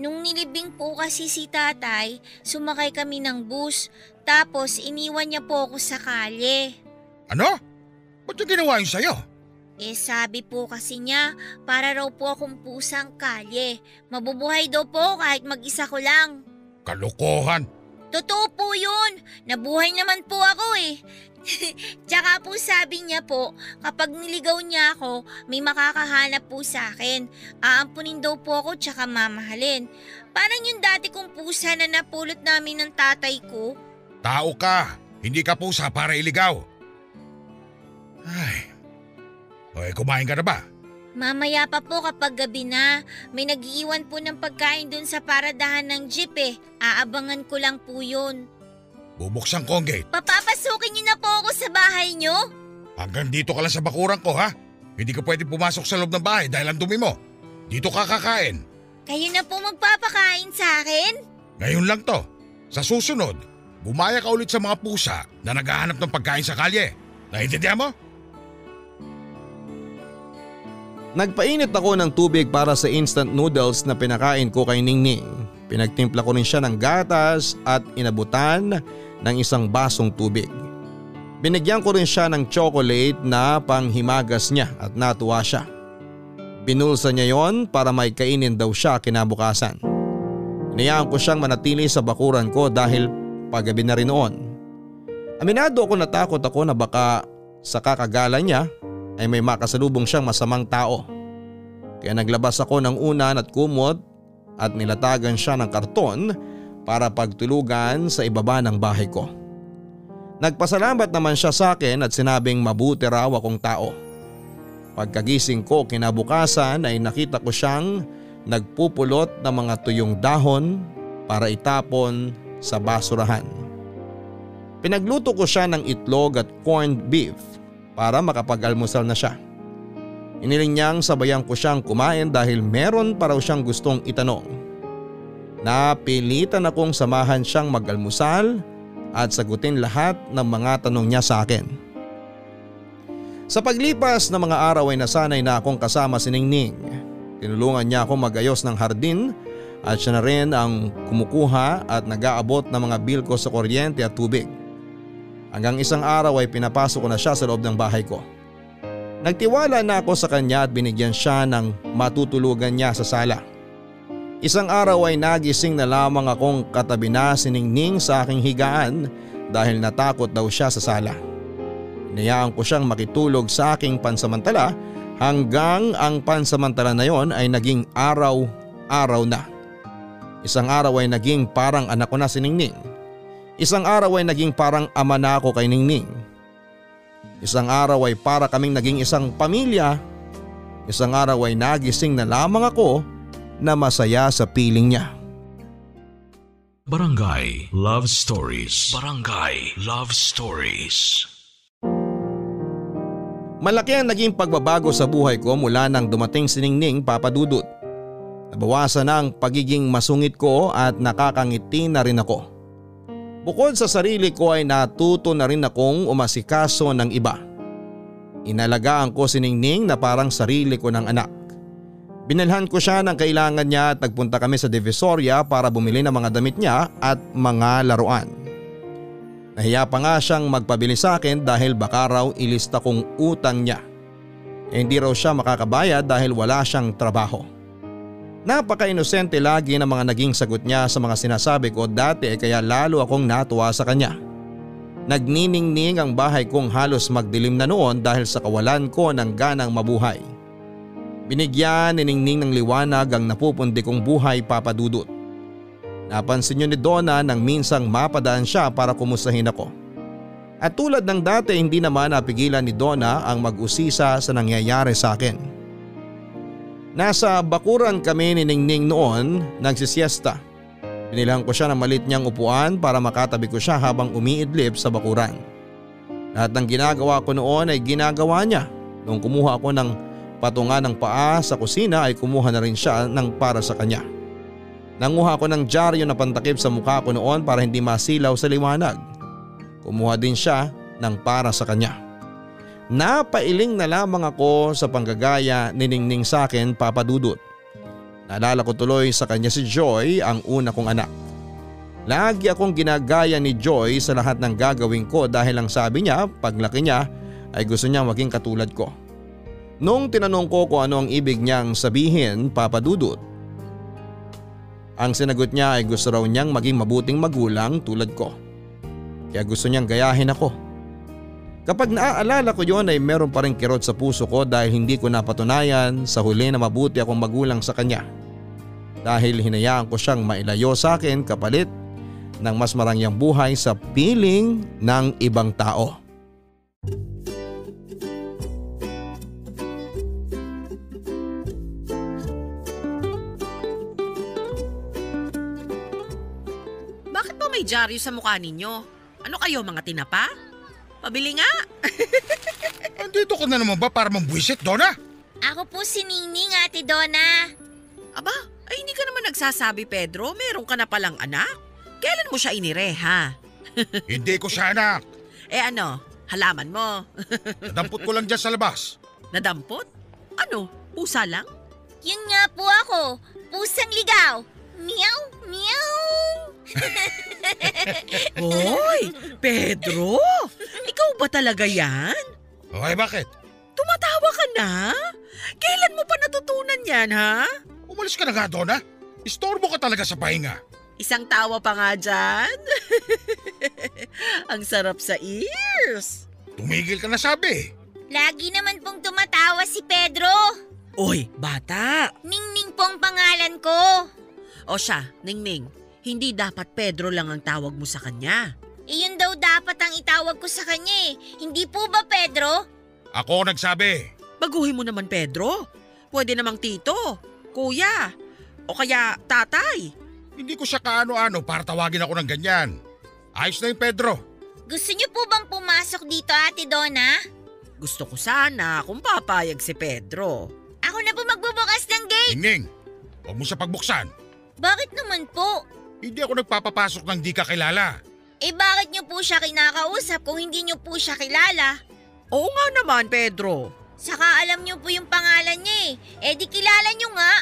Nung nilibing po kasi si tatay, sumakay kami ng bus. Tapos iniwan niya po ako sa kalye. Ano? Ba't yung ginawa yun sa'yo? Eh sabi po kasi niya, para raw po akong pusang kalye. Mabubuhay daw po kahit mag-isa ko lang. Kalokohan. Totoo po yun. Nabuhay naman po ako eh. Tsaka po sabi niya po, kapag niligaw niya ako, may makakahanap po sa akin. Aampunin daw po ako tsaka mamahalin. Parang yung dati kong pusa na napulot namin ng tatay ko. Tao ka. Hindi ka pusa para iligaw. Ay. Okay, kumain ka na ba? Mamaya pa po kapag gabi na, may nagiiwan po ng pagkain dun sa paradahan ng jeep eh. Aabangan ko lang po yun. Bubuksan ko ang gate. Papapasukin niyo na po ako sa bahay niyo? Hanggang dito ka lang sa bakuran ko ha. Hindi ka pwede pumasok sa loob ng bahay dahil ang dumi mo. Dito ka kakain. Kayo na po magpapakain sa akin? Ngayon lang to. Sa susunod, bumaya ka ulit sa mga pusa na naghahanap ng pagkain sa kalye. Naintindihan mo? Nagpainit ako ng tubig para sa instant noodles na pinakain ko kay Ningning. Pinagtimpla ko rin siya ng gatas at inabutan ng isang basong tubig. Binigyan ko rin siya ng chocolate na panghimagas niya at natuwa siya. Binulsa niya yon para may kainin daw siya kinabukasan. Inayaan ko siyang manatili sa bakuran ko dahil paggabi na rin noon. Aminado ako natakot ako na baka sa kakagala niya ay may makasalubong siyang masamang tao. Kaya naglabas ako ng unan at kumot at nilatagan siya ng karton para pagtulugan sa ibaba ng bahay ko. Nagpasalamat naman siya sa akin at sinabing mabuti raw akong tao. Pagkagising ko kinabukasan ay nakita ko siyang nagpupulot ng mga tuyong dahon para itapon sa basurahan. Pinagluto ko siya ng itlog at corned beef para makapag-almusal na siya. Iniling niyang sabayan ko siyang kumain dahil meron pa raw siyang gustong itanong. Napilitan akong samahan siyang mag-almusal at sagutin lahat ng mga tanong niya sa akin. Sa paglipas ng mga araw ay nasanay na akong kasama si Ningning. Tinulungan niya ako magayos ng hardin at siya na rin ang kumukuha at nag-aabot ng mga bill ko sa kuryente at tubig. Hanggang isang araw ay pinapasok ko na siya sa loob ng bahay ko. Nagtiwala na ako sa kanya at binigyan siya ng matutulugan niya sa sala. Isang araw ay nagising na lamang akong katabi na siningning sa aking higaan dahil natakot daw siya sa sala. Inayaan ko siyang makitulog sa aking pansamantala hanggang ang pansamantala na yon ay naging araw-araw na. Isang araw ay naging parang anak ko na si Ningning. Isang araw ay naging parang ama na ako kay Ningning. Isang araw ay para kaming naging isang pamilya. Isang araw ay nagising na lamang ako na masaya sa piling niya. Barangay Love Stories. Barangay Love Stories. Malaki ang naging pagbabago sa buhay ko mula nang dumating si Ningning papadudot. Nabawasan na ang pagiging masungit ko at nakakangiti na rin ako. Bukod sa sarili ko ay natuto na rin akong umasikaso ng iba. Inalagaan ko si Ningning na parang sarili ko ng anak. Binalhan ko siya ng kailangan niya at nagpunta kami sa Divisoria para bumili ng mga damit niya at mga laruan. Nahiya pa nga siyang magpabili sa akin dahil baka raw ilista kong utang niya. Eh, hindi raw siya makakabayad dahil wala siyang trabaho. Napaka-inosente lagi ng mga naging sagot niya sa mga sinasabi ko dati kaya lalo akong natuwa sa kanya. Nagniningning ang bahay kong halos magdilim na noon dahil sa kawalan ko ng ganang mabuhay. Binigyan ni Ningning ng liwanag ang napupundi kong buhay papadudot. Napansin niyo ni Donna nang minsang mapadaan siya para kumustahin ako. At tulad ng dati hindi naman napigilan ni Donna ang mag-usisa sa nangyayari sa akin. Nasa bakuran kami ni Ningning noon nagsisiesta. Binilang ko siya ng malit niyang upuan para makatabi ko siya habang umiidlip sa bakuran. Lahat ng ginagawa ko noon ay ginagawa niya. Nung kumuha ako ng patunga ng paa sa kusina ay kumuha na rin siya ng para sa kanya. Nanguha ko ng dyaryo na pantakip sa mukha ko noon para hindi masilaw sa liwanag. Kumuha din siya ng para sa kanya. Napailing na lamang ako sa panggagaya ni Ningning sa akin papadudot. Naalala ko tuloy sa kanya si Joy ang una kong anak. Lagi akong ginagaya ni Joy sa lahat ng gagawin ko dahil ang sabi niya paglaki niya ay gusto niya maging katulad ko. Nung tinanong ko kung ano ang ibig niyang sabihin papadudot, ang sinagot niya ay gusto raw niyang maging mabuting magulang tulad ko. Kaya gusto niyang gayahin ako. Kapag naaalala ko yon ay meron pa rin kirot sa puso ko dahil hindi ko napatunayan sa huli na mabuti akong magulang sa kanya. Dahil hinayaan ko siyang mailayo sa akin kapalit ng mas marangyang buhay sa piling ng ibang tao. May dyaryo sa mukha ninyo? Ano kayo, mga tinapa? Pabili nga. Andito ka na naman ba para mambwisit, Donna? Ako po si Ningning, Ate Donna. Aba, ay hindi ka naman nagsasabi, Pedro. Meron ka na palang anak. Kailan mo siya inire, ha? Hindi ko siya anak. Eh ano, halaman mo. Nadampot ko lang dyan sa labas. Nadampot? Ano, pusa lang? Yun nga po ako, pusang ligaw. Meow, meow. Hoy, Pedro! Ikaw ba talaga yan? Okay, bakit? Tumatawa ka na? Kailan mo pa natutunan yan, ha? Umalis ka na nga, Donna. Istorbo ka talaga sa pahinga. Isang tawa pa nga dyan. Ang sarap sa ears. Tumigil ka na sabi. Lagi naman pong tumatawa si Pedro. Oy, bata! Ningning pong pangalan ko. O siya, Ningning, hindi dapat Pedro lang ang tawag mo sa kanya. Eh yun daw dapat ang itawag ko sa kanya eh. Hindi po ba Pedro? Ako ang nagsabi. Baguhin mo naman, Pedro. Pwede namang tito, kuya, o kaya tatay. Hindi ko siya kaano-ano para tawagin ako ng ganyan. Ayos na yung Pedro. Gusto niyo po bang pumasok dito, Ate Donna? Gusto ko sana kung papayag si Pedro. Ako na po magbubukas ng gate. Ningning, huwag mo siya pagbuksan. Bakit naman po? Hindi ako nagpapapasok ng di ka kilala. Eh bakit niyo po siya kinakausap kung hindi niyo po siya kilala? Oo nga naman, Pedro. Saka alam niyo po yung pangalan niya eh. Eh di kilala niyo nga.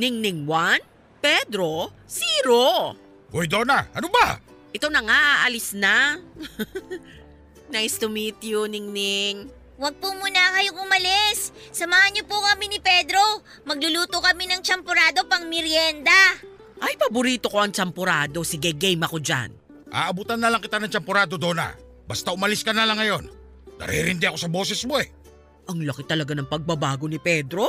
Ningning 1, Pedro, 0. Hoy Donna, ano ba? Ito na nga, aalis na. nice to meet you, Ningning. Huwag po muna kayo umalis. Samahan niyo po kami ni Pedro. Magluluto kami ng champurado pang merienda. Ay, paborito ko ang champurado. Sige, game ako dyan. Aabutan na lang kita ng champurado, Donna. Basta umalis ka na lang ngayon. Naririndi ako sa boses mo eh. Ang laki talaga ng pagbabago ni Pedro.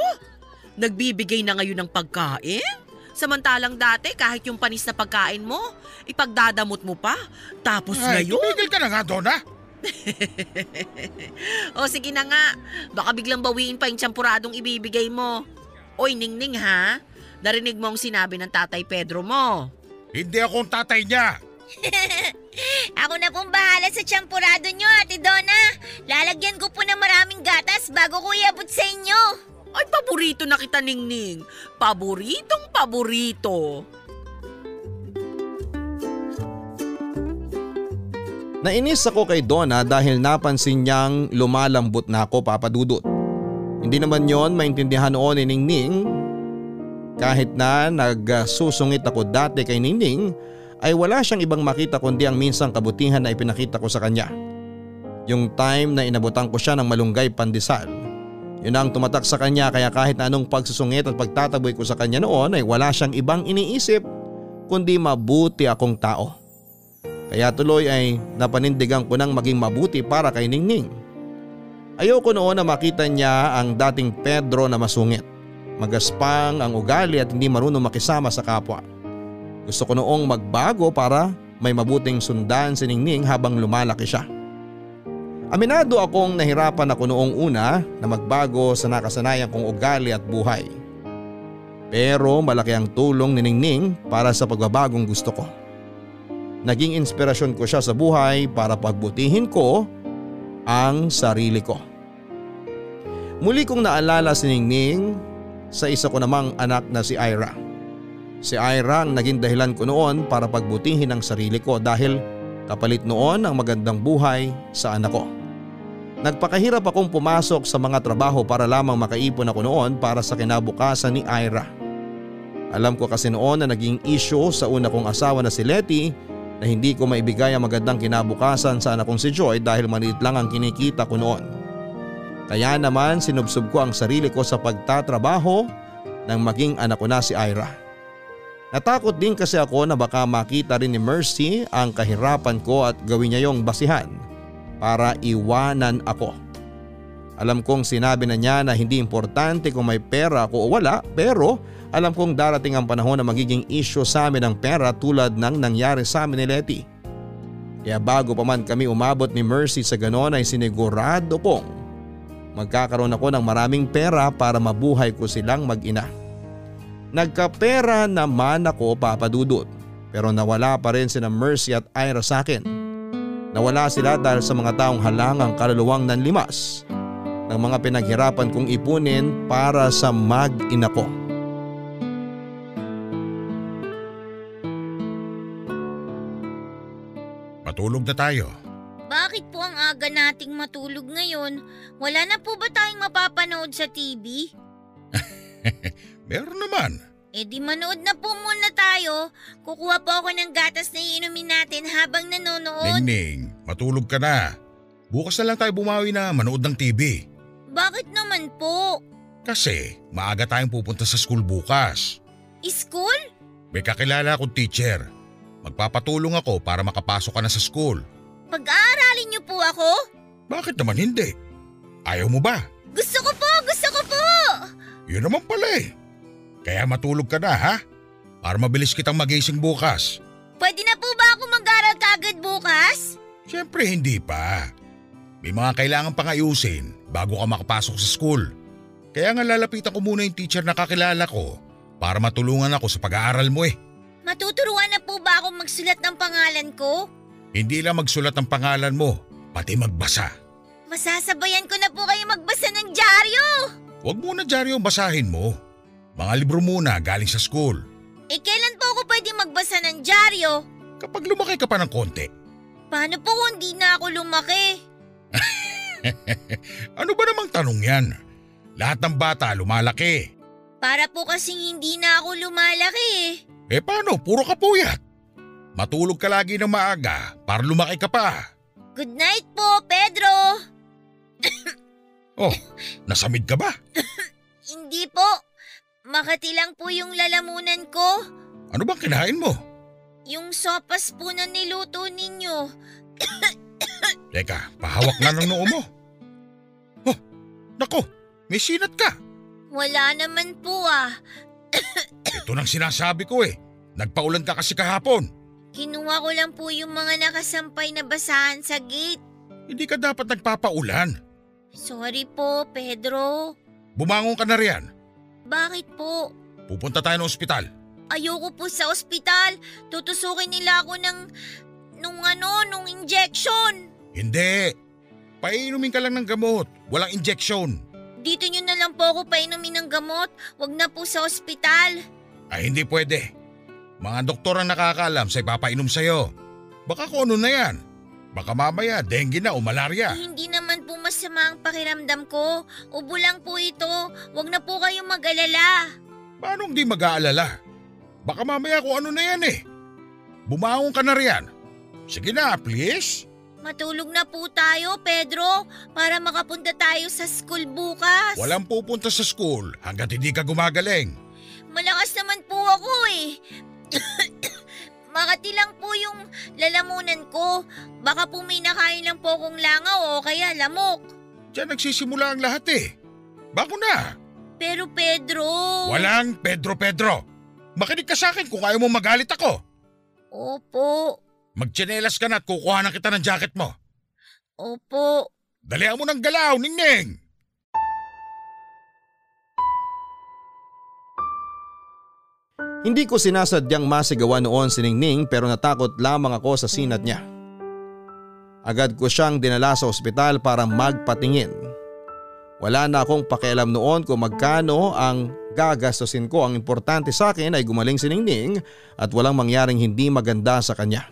Nagbibigay na ngayon ng pagkain. Samantalang dati, kahit yung panis na pagkain mo, ipagdadamot mo pa. Tapos Ay, ngayon, tumigil ka na nga, Donna. o sige na nga, baka biglang bawiin pa yung champuradong ibibigay mo. Oy, Ningning ha, narinig mo ang sinabi ng tatay Pedro mo. Hindi ako ang tatay niya. Ako na pong bahala sa champurado niyo, Ate Donna. Lalagyan ko po ng maraming gatas bago ko iabot sa inyo. Ay, paborito na kita, Ningning. Paboritong paborito. Nainis ako kay Donna dahil napansin niyang lumalambot na ako papadudot. Hindi naman yon maintindihan noon ni Ningning. Kahit na nagsusungit ako dati kay Ningning ay wala siyang ibang makita kundi ang minsang kabutihan na ipinakita ko sa kanya. Yung time na inabutan ko siya ng malunggay pandesal. Yun ang tumatak sa kanya kaya kahit na anong pagsusungit at pagtataboy ko sa kanya noon ay wala siyang ibang iniisip kundi mabuti akong tao. Kaya tuloy ay napanindigan ko nang maging mabuti para kay Ningning. Ayoko noon na makita niya ang dating Pedro na masungit. Magaspang ang ugali at hindi marunong makisama sa kapwa. Gusto ko noong magbago para may mabuting sundan si Ningning habang lumalaki siya. Aminado akong nahirapan ako noong una na magbago sa nakasanayan kong ugali at buhay. Pero malaki ang tulong ni Ningning para sa pagbabagong gusto ko. Naging inspirasyon ko siya sa buhay para pagbutihin ko ang sarili ko. Muli kong naalala si Ningning sa isa ko namang anak na si Ira. Si Ira ang naging dahilan ko noon para pagbutihin ang sarili ko dahil kapalit noon ang magandang buhay sa anak ko. Nagpakahirap akong pumasok sa mga trabaho para lamang makaipon ako noon para sa kinabukasan ni Ira. Alam ko kasi noon na naging issue sa una kong asawa na si Letty na hindi ko maibigay ang magandang kinabukasan sa anak kong si Joy dahil maliit lang ang kinikita ko noon. Kaya naman sinubsob ko ang sarili ko sa pagtatrabaho nang maging anak ko na si Ira. Natakot din kasi ako na baka makita rin ni Mercy ang kahirapan ko at gawin niya yung basihan para iwanan ako. Alam kong sinabi na niya na hindi importante kung may pera ako o wala pero alam kong darating ang panahon na magiging issue sa amin ang pera tulad ng nangyari sa amin ni Letty. Kaya bago pa man kami umabot ni Mercy sa ganon ay sinigurado kong magkakaroon ako ng maraming pera para mabuhay ko silang mag-ina. Nagkapera naman ako papadudot pero nawala pa rin sina Mercy at Ira sa akin. Nawala sila dahil sa mga taong halangang kaluluwang nanlimas ng mga pinaghirapan kong ipunin para sa mag-ina ko. Matulog na tayo. Bakit po ang aga nating matulog ngayon? Wala na po ba tayong mapapanood sa TV? Meron naman. Eh di manood na po muna tayo. Kukuha po ako ng gatas na iinumin natin habang nanonood. Ningning, matulog ka na. Bukas na lang tayo bumawi na manood ng TV. Bakit naman po? Kasi maaga tayong pupunta sa school bukas. School? May kakilala akong teacher. Magpapatulong ako para makapasok ka na sa school. Pag-aaralin niyo po ako? Bakit naman hindi? Ayaw mo ba? Gusto ko po! Gusto ko po! Yun naman pala eh. Kaya matulog ka na ha? Para mabilis kitang magising bukas. Pwede na po ba ako mag-aral kagad bukas? Siyempre hindi pa. May mga kailangan pang ayusin bago ka makapasok sa school. Kaya nga lalapitan ko muna yung teacher na kakilala ko para matulungan ako sa pag-aaral mo eh. Matuturuan na po ba ako magsulat ng pangalan ko? Hindi lang magsulat ang pangalan mo, pati magbasa. Masasabayan ko na po kayo magbasa ng dyaryo! Huwag muna dyaryo basahin mo. Mga libro muna galing sa school. Eh kailan po ako pwede magbasa ng dyaryo? Kapag lumaki ka pa ng konti. Paano po kung hindi na ako lumaki? Ano ba namang tanong yan? Lahat ng bata lumalaki. Para po kasing hindi na ako lumalaki eh. Eh paano? Puro ka puyat. Matulog ka lagi ng maaga para lumaki ka pa. Good night po, Pedro. Oh, nasamid ka ba? Hindi po. Makati lang po yung lalamunan ko. Ano bang kinain mo? Yung sopas po na niluto ninyo. Teka, pahawak na ng noo mo. Oh, nako, may sinat ka. Wala naman po ah. Ito nang sinasabi ko eh. Nagpaulan ka kasi kahapon. Kinuha ko lang po yung mga nakasampay na basahan sa gate. Hindi ka dapat nagpapaulan. Sorry po, Pedro. Bumangon ka na riyan. Bakit po? Pupunta tayo ng ospital. Ayoko po sa ospital. Tutusukin nila ako ng... nung ano, nung injection. Hindi. Painumin ka lang ng gamot. Walang injection. Dito nyo na lang po ako painumin ng gamot. Wag na po sa ospital. Ay hindi pwede. Mga doktor ang nakakaalam sa ipapainom sa'yo. Baka kung ano na yan. Baka mamaya dengue na o malaria. Eh, hindi naman po masama ang pakiramdam ko. Ubo lang po ito. Wag na po kayong mag-alala. Paano hindi mag-aalala? Baka mamaya kung ano na yan eh. Bumangon ka na riyan. Sige na, please. Matulog na po tayo, Pedro, para makapunta tayo sa school bukas. Walang pupunta sa school hanggat hindi ka gumagaling. Malakas naman po ako eh. Makati lang po yung lalamunan ko. Baka po may nakain lang po akong langaw o kaya lamok. Diyan nagsisimula ang lahat eh. Bako na. Pero Pedro... Walang Pedro Pedro. Makinig ka sa akin kung ayaw mo magalit ako. Opo, Magtsinelas ka na at kukuha na kita ng jacket mo. opo. Dalihan mo ng galaw, Ningning! Hindi ko sinasadyang masigawan noon si Ningning pero natakot lamang ako sa sinat niya. Agad ko siyang dinala sa ospital para magpatingin. Wala na akong pakialam noon kung magkano ang gagastusin ko. Ang importante sa akin ay gumaling si Ningning at walang mangyaring hindi maganda sa kanya.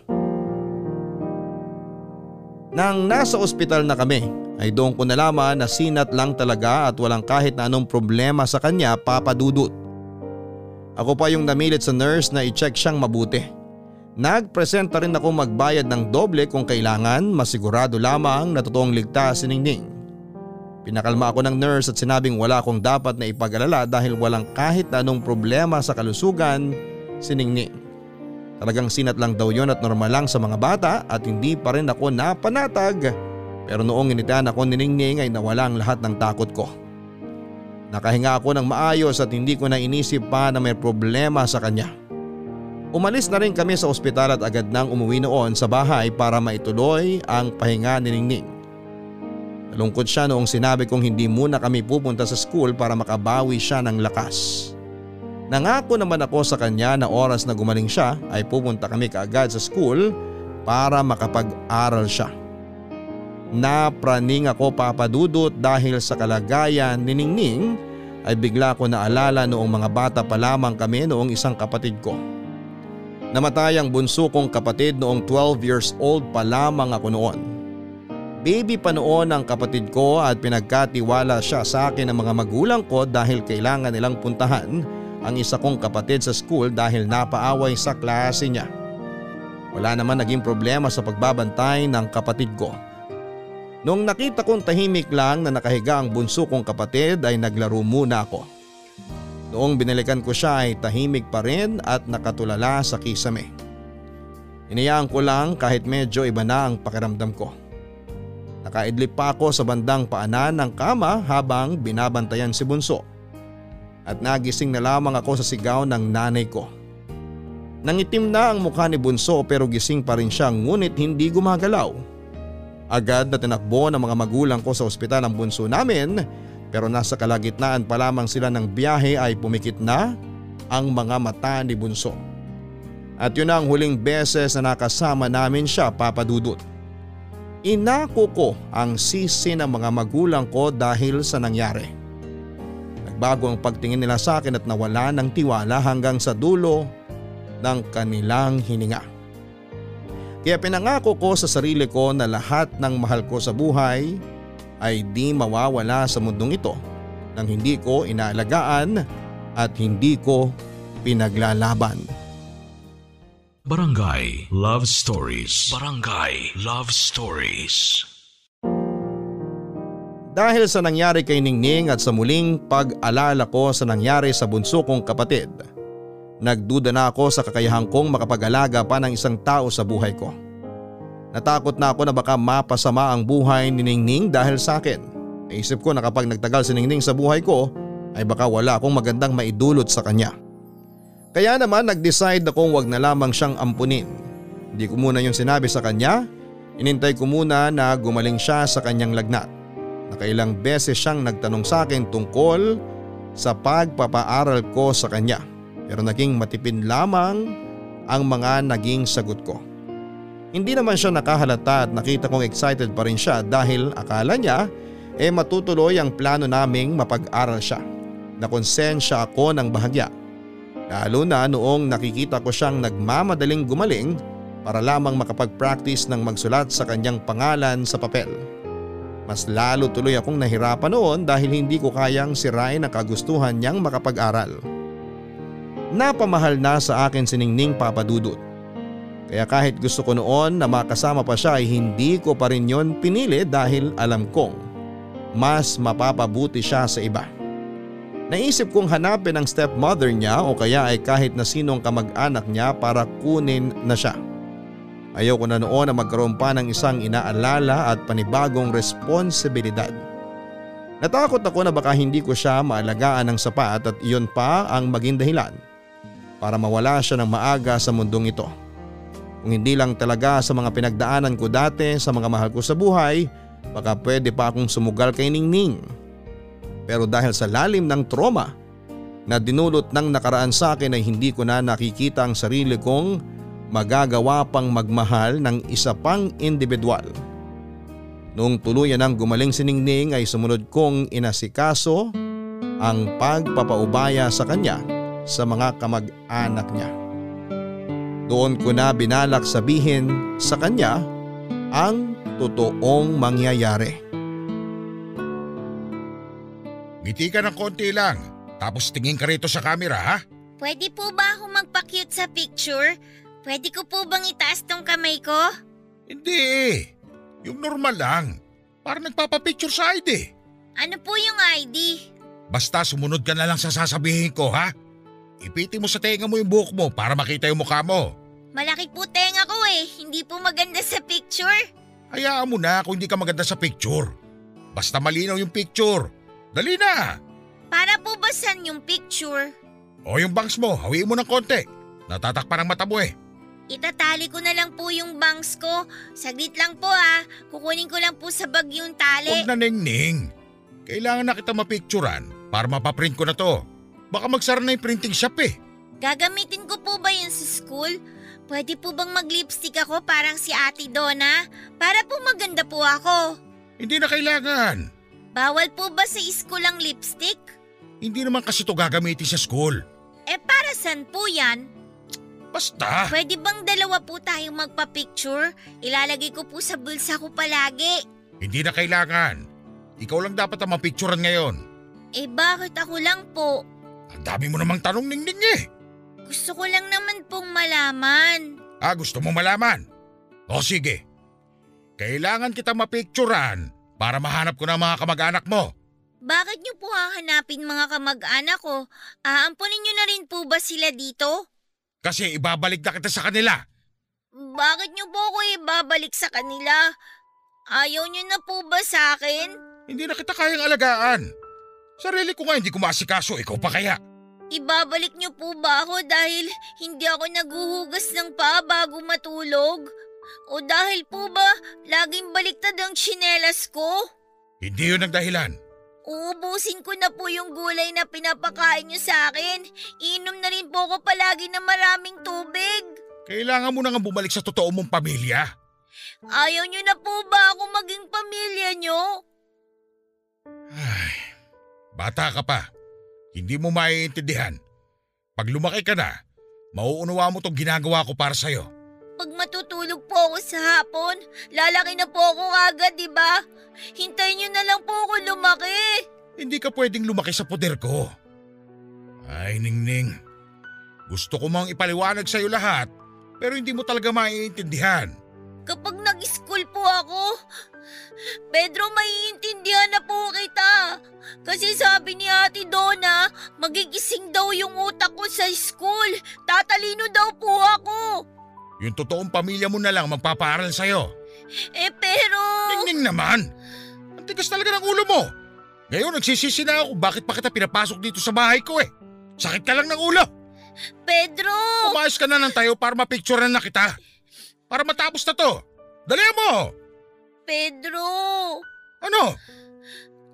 Nang nasa ospital na kami ay doon ko nalaman na sinat lang talaga at walang kahit na anong problema sa kanya papadudot. Ako pa yung namilit sa nurse na i-check siyang mabuti. Nagpresenta rin ako magbayad ng doble kung kailangan masigurado lamang na totoong ligtas si Ningning. Pinakalma ako ng nurse at sinabing wala akong dapat na ipag-alala dahil walang kahit anong problema sa kalusugan si Ningning. Talagang sinat lang daw yon at normal lang sa mga bata at hindi pa rin ako napanatag pero noong initahan ako ni Ningning ay nawala ang lahat ng takot ko. Nakahinga ako ng maayos at hindi ko na inisip pa na may problema sa kanya. Umalis na rin kami sa ospital at agad nang umuwi noon sa bahay para maituloy ang pahinga ni Ningning. Nalungkot siya noong sinabi kong hindi muna kami pupunta sa school para makabawi siya ng lakas. Nangako naman ako sa kanya na oras na gumaling siya ay pupunta kami kaagad sa school para makapag-aral siya. Napraning ako papadudot dahil sa kalagayan ni Ningning ay bigla ko naalala noong mga bata pa lamang kami noong isang kapatid ko. Namatay ang bunso kong kapatid noong 12 years old pa lamang ako noon. Baby pa noon ang kapatid ko at pinagkatiwala siya sa akin ng mga magulang ko dahil kailangan nilang puntahan ang isa kong kapatid sa school dahil napaaway sa klase niya. Wala naman naging problema sa pagbabantay ng kapatid ko. Nung nakita kong tahimik lang na nakahiga ang bunso kong kapatid ay naglaro muna ako. Noong binalikan ko siya ay tahimik pa rin at nakatulala sa kisame. Inayaan ko lang kahit medyo iba na ang pakiramdam ko. Nakaidlip pa ako sa bandang paanan ng kama habang binabantayan si bunso. At nagising na lamang ako sa sigaw ng nanay ko. Nangitim na ang mukha ni bunso pero gising pa rin siya ngunit hindi gumagalaw. Agad na tinakbo ng mga magulang ko sa ospital ang bunso namin pero nasa kalagitnaan pa lamang sila ng biyahe ay pumikit na ang mga mata ni bunso. At yun ang huling beses na nakasama namin siya papadudot. Inako ko ang sisi ng mga magulang ko dahil sa nangyari. Nagbago ang pagtingin nila sa akin at nawala ng tiwala hanggang sa dulo ng kanilang hininga. Kaya pinangako ko sa sarili ko na lahat ng mahal ko sa buhay ay di mawawala sa mundong ito nang hindi ko inaalagaan at hindi ko pinaglalaban. Barangay Love Stories. Barangay Love Stories. Dahil sa nangyari kay Ningning at sa muling pag-alala ko sa nangyari sa bunso kong kapatid, nagduda na ako sa kakayahan kong makapag-alaga pa ng isang tao sa buhay ko. Natakot na ako na baka mapasama ang buhay ni Ningning dahil sa akin. Naisip ko na kapag nagtagal si Ningning sa buhay ko ay baka wala akong magandang maidulot sa kanya. Kaya naman nag-decide akong wag na lamang siyang ampunin. Hindi ko muna yung sinabi sa kanya, inintay ko muna na gumaling siya sa kanyang lagnat. Nakailang beses siyang nagtanong sa akin tungkol sa pagpapaaral ko sa kanya pero naging matipid lamang ang mga naging sagot ko. Hindi naman siya nakahalata at nakita kong excited pa rin siya dahil akala niya eh matutuloy ang plano naming mapag-aral siya. Nakonsensya ako ng bahagya Lalo na noong nakikita ko siyang nagmamadaling gumaling para lamang makapag-practice ng magsulat sa kanyang pangalan sa papel. Mas lalo tuloy akong nahirapan noon dahil hindi ko kayang sirain ang kagustuhan niyang makapag-aral. Napamahal na sa akin si Ningning Papadudot. Kaya kahit gusto ko noon na makasama pa siya ay hindi ko pa rin yon pinili dahil alam kong mas mapapabuti siya sa iba. Naisip kong hanapin ang stepmother niya o kaya ay kahit na sinong kamag-anak niya para kunin na siya. Ayoko na noon na magkaroon pa ng isang inaalala at panibagong responsibilidad. Natakot ako na baka hindi ko siya maalagaan ng sapat at iyon pa ang maging dahilan para mawala siya ng maaga sa mundong ito. Kung hindi lang talaga sa mga pinagdaanan ko dati sa mga mahal ko sa buhay, baka pwede pa akong sumugal kay Ningning. Pero dahil sa lalim ng trauma na dinulot ng nakaraan sa akin ay hindi ko na nakikita ang sarili kong magagawa pang magmahal ng isa pang individual. Noong tuluyan ng gumaling si Ningning ay sumunod kong inasikaso ang pagpapaubaya sa kanya sa mga kamag-anak niya. Doon ko na binalak sabihin sa kanya ang totoong mangyayari. Ngiti ka ng konti lang. Tapos tingin ka rito sa camera ha? Pwede po ba ako magpa-cute sa picture? Pwede ko po bang itaas tong kamay ko? Hindi eh. Yung normal lang. Para nagpapapicture sa ID. Ano po yung ID? Basta sumunod ka na lang sa sasabihin ko ha? Ipiti mo sa tenga mo yung buhok mo para makita yung mukha mo. Malaki po tenga ko eh. Hindi po maganda sa picture. Hayaan mo na kung hindi ka maganda sa picture. Basta malinaw yung picture. Dali na! Para po ba saan yung picture? O yung bangs mo, hawiin mo ng konti. Natatakpan ang mata mo eh. Itatali ko na lang po yung bangs ko. Saglit lang po ha. Kukunin ko lang po sa bag yung tali. Huwag na ningning. Kailangan na kita mapicturan para mapaprint ko na to. Baka magsara na yung printing shop eh. Gagamitin ko po ba yun sa school? Pwede po bang mag-lipstick ako parang si Ate Donna? Para po maganda po ako. Hindi na kailangan. Bawal po ba sa school ang lipstick? Hindi naman kasi to gagamitin sa school. Eh para saan po yan? Basta. Pwede bang dalawa po tayong magpa-picture? Ilalagay ko po sa bulsa ko palagi. Hindi na kailangan. Ikaw lang dapat ang mapicturean ngayon. Eh bakit ako lang po? Ang dami mo namang tanong ningning eh. Gusto ko lang naman pong malaman. Ah, gusto mo malaman? O sige. Kailangan kita mapicturean para mahanap ko na mga kamag-anak mo. Bakit niyo po hahanapin mga kamag-anak ko? Aampunin niyo na rin po ba sila dito? Kasi ibabalik na kita sa kanila. Bakit niyo po ako ibabalik sa kanila? Ayaw niyo na po ba sa akin? Hindi na kita kayang alagaan. Sarili ko nga hindi ko maasikaso, ikaw pa kaya. Ibabalik niyo po ba ako dahil hindi ako naguhugas ng paa bago matulog? O dahil po ba laging baliktad ang tsinelas ko? Hindi yun ang dahilan. Uubusin ko na po yung gulay na pinapakain niyo sa akin. Inom na rin po ako palagi ng maraming tubig. Kailangan mo na nga bumalik sa totoo mong pamilya. Ayaw niyo na po ba ako maging pamilya niyo? Ay, bata ka pa. Hindi mo maiintindihan. Pag lumaki ka na, mauunawa mo tong ginagawa ko para sa'yo. Pag matutulog po ako sa hapon. Lalaki na po ako agad, di ba? Hintayin niyo na lang po ako lumaki. Hindi ka pwedeng lumaki sa poder ko. Ay, Ningning. Gusto ko mang ipaliwanag sa'yo lahat, pero hindi mo talaga maiintindihan. Kapag nag-school po ako, Pedro, maiintindihan na po kita. Kasi sabi ni Ate Donna, magigising daw yung utak ko sa school. Tatalino daw po ako. Yung totoong pamilya mo na lang magpapaaral sa'yo. Eh pero... Ningning naman! Ang tigas talaga ng ulo mo! Ngayon nagsisisi na ako bakit pa kita pinapasok dito sa bahay ko eh. Sakit ka lang ng ulo! Pedro! Umayos ka na ng tayo para mapicturean na kita. Para matapos na to. Dali mo! Pedro! Ano?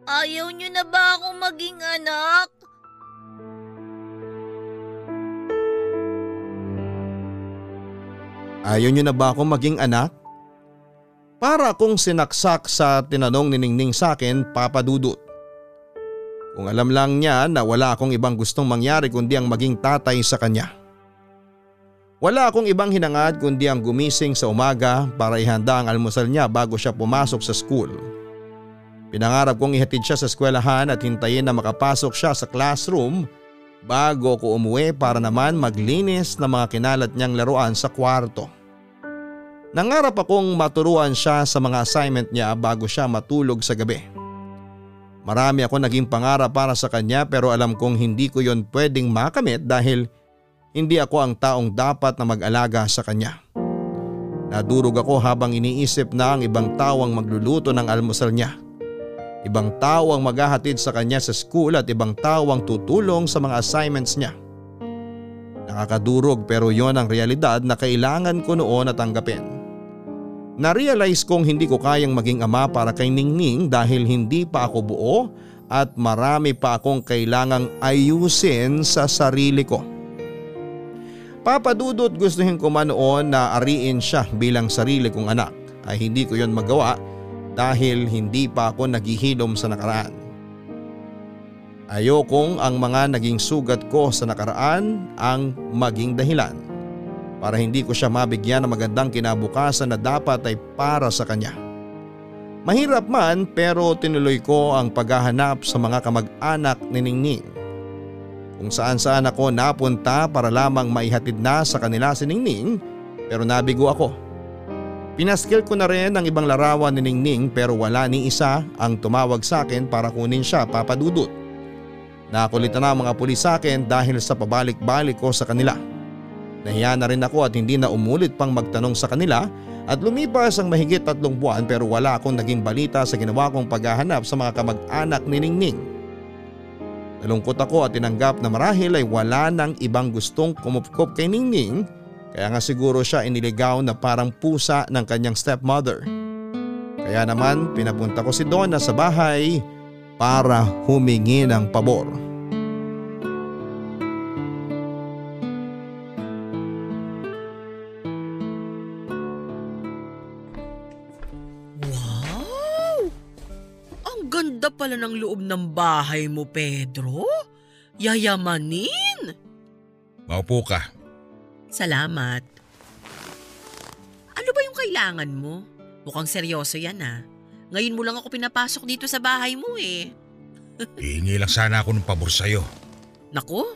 Ayaw niyo na ba akong maging anak? Ayaw niyo na ba akong maging anak? Para akong sinaksak sa tinanong ni Ningning sa akin, Papa Dudut. Kung alam lang niya na wala akong ibang gustong mangyari kundi ang maging tatay sa kanya. Wala akong ibang hinangad kundi ang gumising sa umaga para ihanda ang almusal niya bago siya pumasok sa school. Pinangarap kong ihatid siya sa eskwelahan at hintayin na makapasok siya sa classroom bago ko umuwi para naman maglinis ng mga kinalat niyang laruan sa kwarto. Nangarap akong maturuan siya sa mga assignment niya bago siya matulog sa gabi. Marami ako naging pangarap para sa kanya pero alam kong hindi ko yon pwedeng makamit dahil hindi ako ang taong dapat na mag-alaga sa kanya. Nadurog ako habang iniisip na ang ibang tao ang magluluto ng almusal niya. Ibang tao ang maghahatid sa kanya sa school at ibang tao ang tutulong sa mga assignments niya. Nakakadurog pero yon ang realidad na kailangan ko noon na tanggapin. Na-realize kong hindi ko kayang maging ama para kay Ningning dahil hindi pa ako buo at marami pa akong kailangang ayusin sa sarili ko. Papadudot gustuhin ko man noon na ariin siya bilang sarili kong anak ay hindi ko yon magawa dahil hindi pa ako naghihilom sa nakaraan. Ayokong ang mga naging sugat ko sa nakaraan ang maging dahilan para hindi ko siya mabigyan ng magandang kinabukasan na dapat ay para sa kanya. Mahirap man pero tinuloy ko ang paghahanap sa mga kamag-anak ni Ningning. Kung saan saan ako napunta para lamang maihatid na sa kanila si Ningning pero nabigo ako. Pinaskil ko na rin ang ibang larawan ni Ningning pero wala ni isa ang tumawag sa akin para kunin siya papadudot. Nakulitan na mga pulis sa akin dahil sa pabalik-balik ko sa kanila. Nahiya na rin ako at hindi na umulit pang magtanong sa kanila at lumipas ang mahigit tatlong buwan pero wala akong naging balita sa ginawa kong paghahanap sa mga kamag-anak ni Ningning. Nalungkot ako at tinanggap na marahil ay wala nang ibang gustong kumupkop kay Ningning kaya nga siguro siya iniligaw na parang pusa ng kanyang stepmother. Kaya naman pinapunta ko si Donna sa bahay para humingi ng pabor. Pala ng loob ng bahay mo, Pedro. Yayamanin. Maupo ka. Salamat. Ano ba yung kailangan mo? Mukhang seryoso yan ah. Ngayon mo lang ako pinapasok dito sa bahay mo eh. Hihingi lang sana ako ng pabor sa'yo. Naku,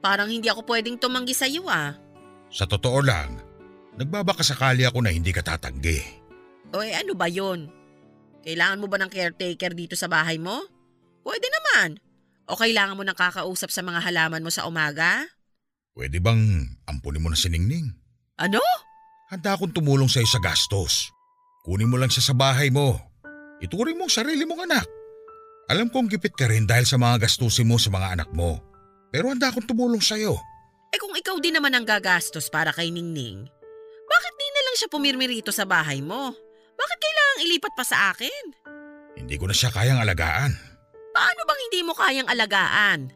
parang hindi ako pwedeng tumanggi sa iyo ah. Sa totoo lang, nagbabakasakali ako na hindi ka tatanggi. O eh ano ba yon? Kailangan mo ba ng caretaker dito sa bahay mo? Pwede naman. O kailangan mo ng kakausap sa mga halaman mo sa umaga? Pwede bang ampunin mo na si Ningning? Ano? Handa akong tumulong sa'yo sa gastos. Kunin mo lang siya sa bahay mo. Ituring mo ang sarili mong anak. Alam kong gipit ka rin dahil sa mga gastusin mo sa mga anak mo. Pero handa akong tumulong sa'yo. Eh kung ikaw din naman ang gagastos para kay Ningning, bakit di na lang siya pumirmi rito sa bahay mo? Bakit kailangang ilipat pa sa akin? Hindi ko na siya kayang alagaan. Paano bang hindi mo kayang alagaan?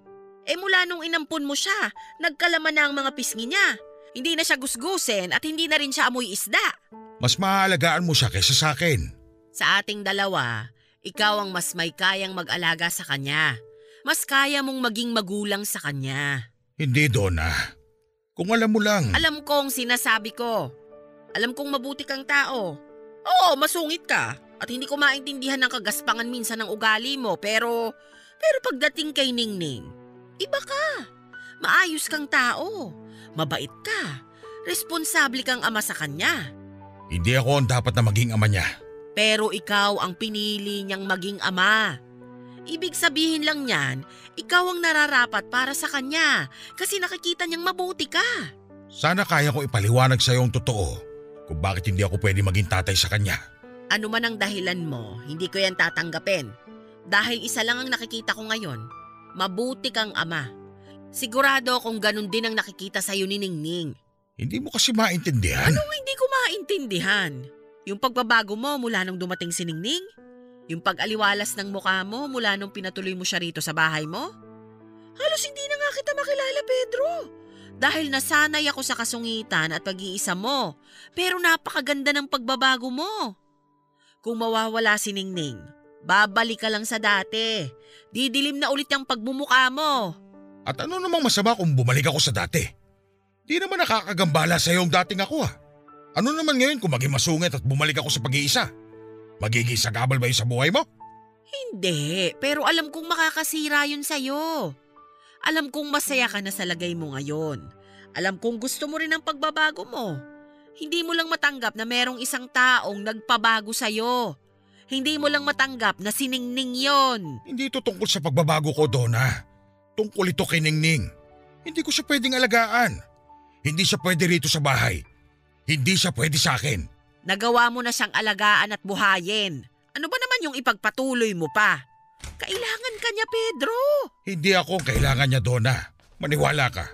Eh mula nung inampun mo siya, nagkalaman na ang mga pisngi niya. Hindi na siya gusgusin at hindi na rin siya amoy isda. Mas maaalagaan mo siya kaysa sa akin. Sa ating dalawa, ikaw ang mas may kayang mag-alaga sa kanya. Mas kaya mong maging magulang sa kanya. Hindi, Donna. Kung alam mo lang. Alam ko ang sinasabi ko. Alam kong mabuti kang tao. Oo, masungit ka. At hindi ko maintindihan ng kagaspangan minsan ng ugali mo. Pero, pero pagdating kay Ningning, iba ka. Maayos kang tao. Mabait ka. Responsable kang ama sa kanya. Hindi ako ang dapat na maging ama niya. Pero ikaw ang pinili niyang maging ama. Ibig sabihin lang niyan, ikaw ang nararapat para sa kanya kasi nakikita niyang mabuti ka. Sana kaya ko ipaliwanag sa iyo ang totoo kung bakit hindi ako pwede maging tatay sa kanya. Ano man ang dahilan mo, hindi ko yan tatanggapin. Dahil isa lang ang nakikita ko ngayon, mabuti kang ama. Sigurado akong ganun din ang nakikita sa'yo ni Ningning. Hindi mo kasi maintindihan. Anong hindi ko maintindihan? Yung pagbabago mo mula nung dumating si Ningning? Yung pag-aliwalas ng mukha mo mula nung pinatuloy mo siya rito sa bahay mo? Halos hindi na nga kita makilala, Pedro. Dahil nasanay ako sa kasungitan at pag-iisa mo. Pero napakaganda ng pagbabago mo. Kung mawawala si Ningning, babalik ka lang sa dati. Didilim na ulit yung pagmumukha mo. At ano namang masama kung bumalik ako sa dati? Di naman nakakagambala sa iyo ang dating ako ah. Ano naman ngayon kung maging masungit at bumalik ako sa pag-iisa? Magiging sagabal ba yun sa buhay mo? Hindi, pero alam kong makakasira yun sa'yo. Alam kong masaya ka na sa lagay mo ngayon. Alam kong gusto mo rin ang pagbabago mo. Hindi mo lang matanggap na merong isang taong nagpabago sa'yo. Hindi mo lang matanggap na siningning yon. Hindi ito tungkol sa pagbabago ko, Donna. Tungkol ito kay Ningning. Hindi ko siya pwedeng alagaan. Hindi siya pwede rito sa bahay. Hindi siya pwede sa akin. Nagawa mo na siyang alagaan at buhayin. Ano ba naman yung ipagpatuloy mo pa? Kailangan ka niya, Pedro. Hindi ako ang kailangan niya, Donna. Maniwala ka.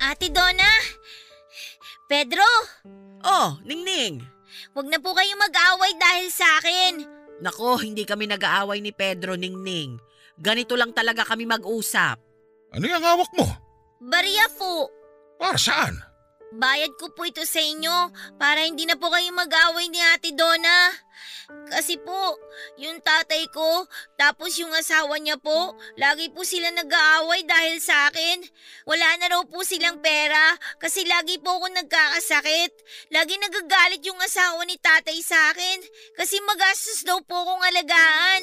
Ate Donna! Pedro! Oh, Ningning. Huwag na po kayong mag-away dahil sa akin. Nako, hindi kami nag-aaway ni Pedro Ningning. Ganito lang talaga kami mag-usap. Ano yung hawak mo? Bariya po. Para saan? Bayad ko po ito sa inyo para hindi na po kayo mag-away ni Ate Donna. Kasi po, yung tatay ko, tapos yung asawa niya po, lagi po sila nag-aaway dahil sa akin. Wala na raw po silang pera kasi lagi po ako nagkakasakit. Lagi nagagalit yung asawa ni tatay sa akin kasi magastos daw po akong alagaan.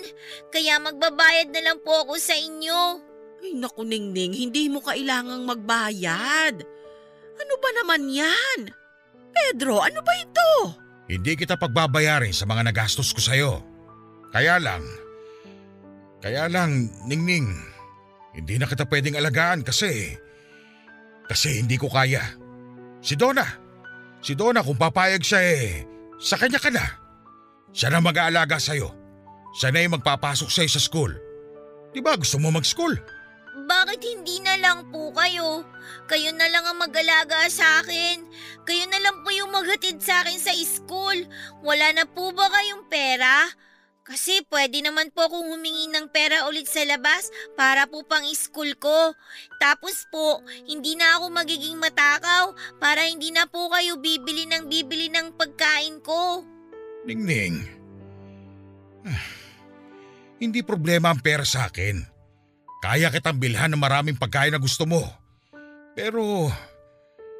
Kaya magbabayad na lang po ako sa inyo. Ay naku Ningning, hindi mo kailangang magbayad. Ano ba naman yan? Pedro, ano ba ito? Hindi kita pagbabayarin sa mga nagastos ko sa'yo. Kaya lang, kaya lang, Ningning, hindi na kita pwedeng alagaan kasi, kasi hindi ko kaya. Si Donna, si Donna kung papayag siya eh, sa kanya ka na. Siya na mag-aalaga sa'yo. Siya na yung magpapasok sa'yo sa school. Di ba gusto mo mag-school? Bakit hindi na lang po kayo? Kayo na lang ang mag-alaga sa akin. Kayo na lang po yung maghatid sa akin sa school. Wala na po ba kayong pera? Kasi pwede naman po akong humingi ng pera ulit sa labas para po pang school ko. Tapos po, hindi na ako magiging matakaw para hindi na po kayo bibili ng bibili ng pagkain ko. Ningning, ah, hindi problema ang pera sa akin. Kaya kitang bilhan ng maraming pagkain na gusto mo. Pero,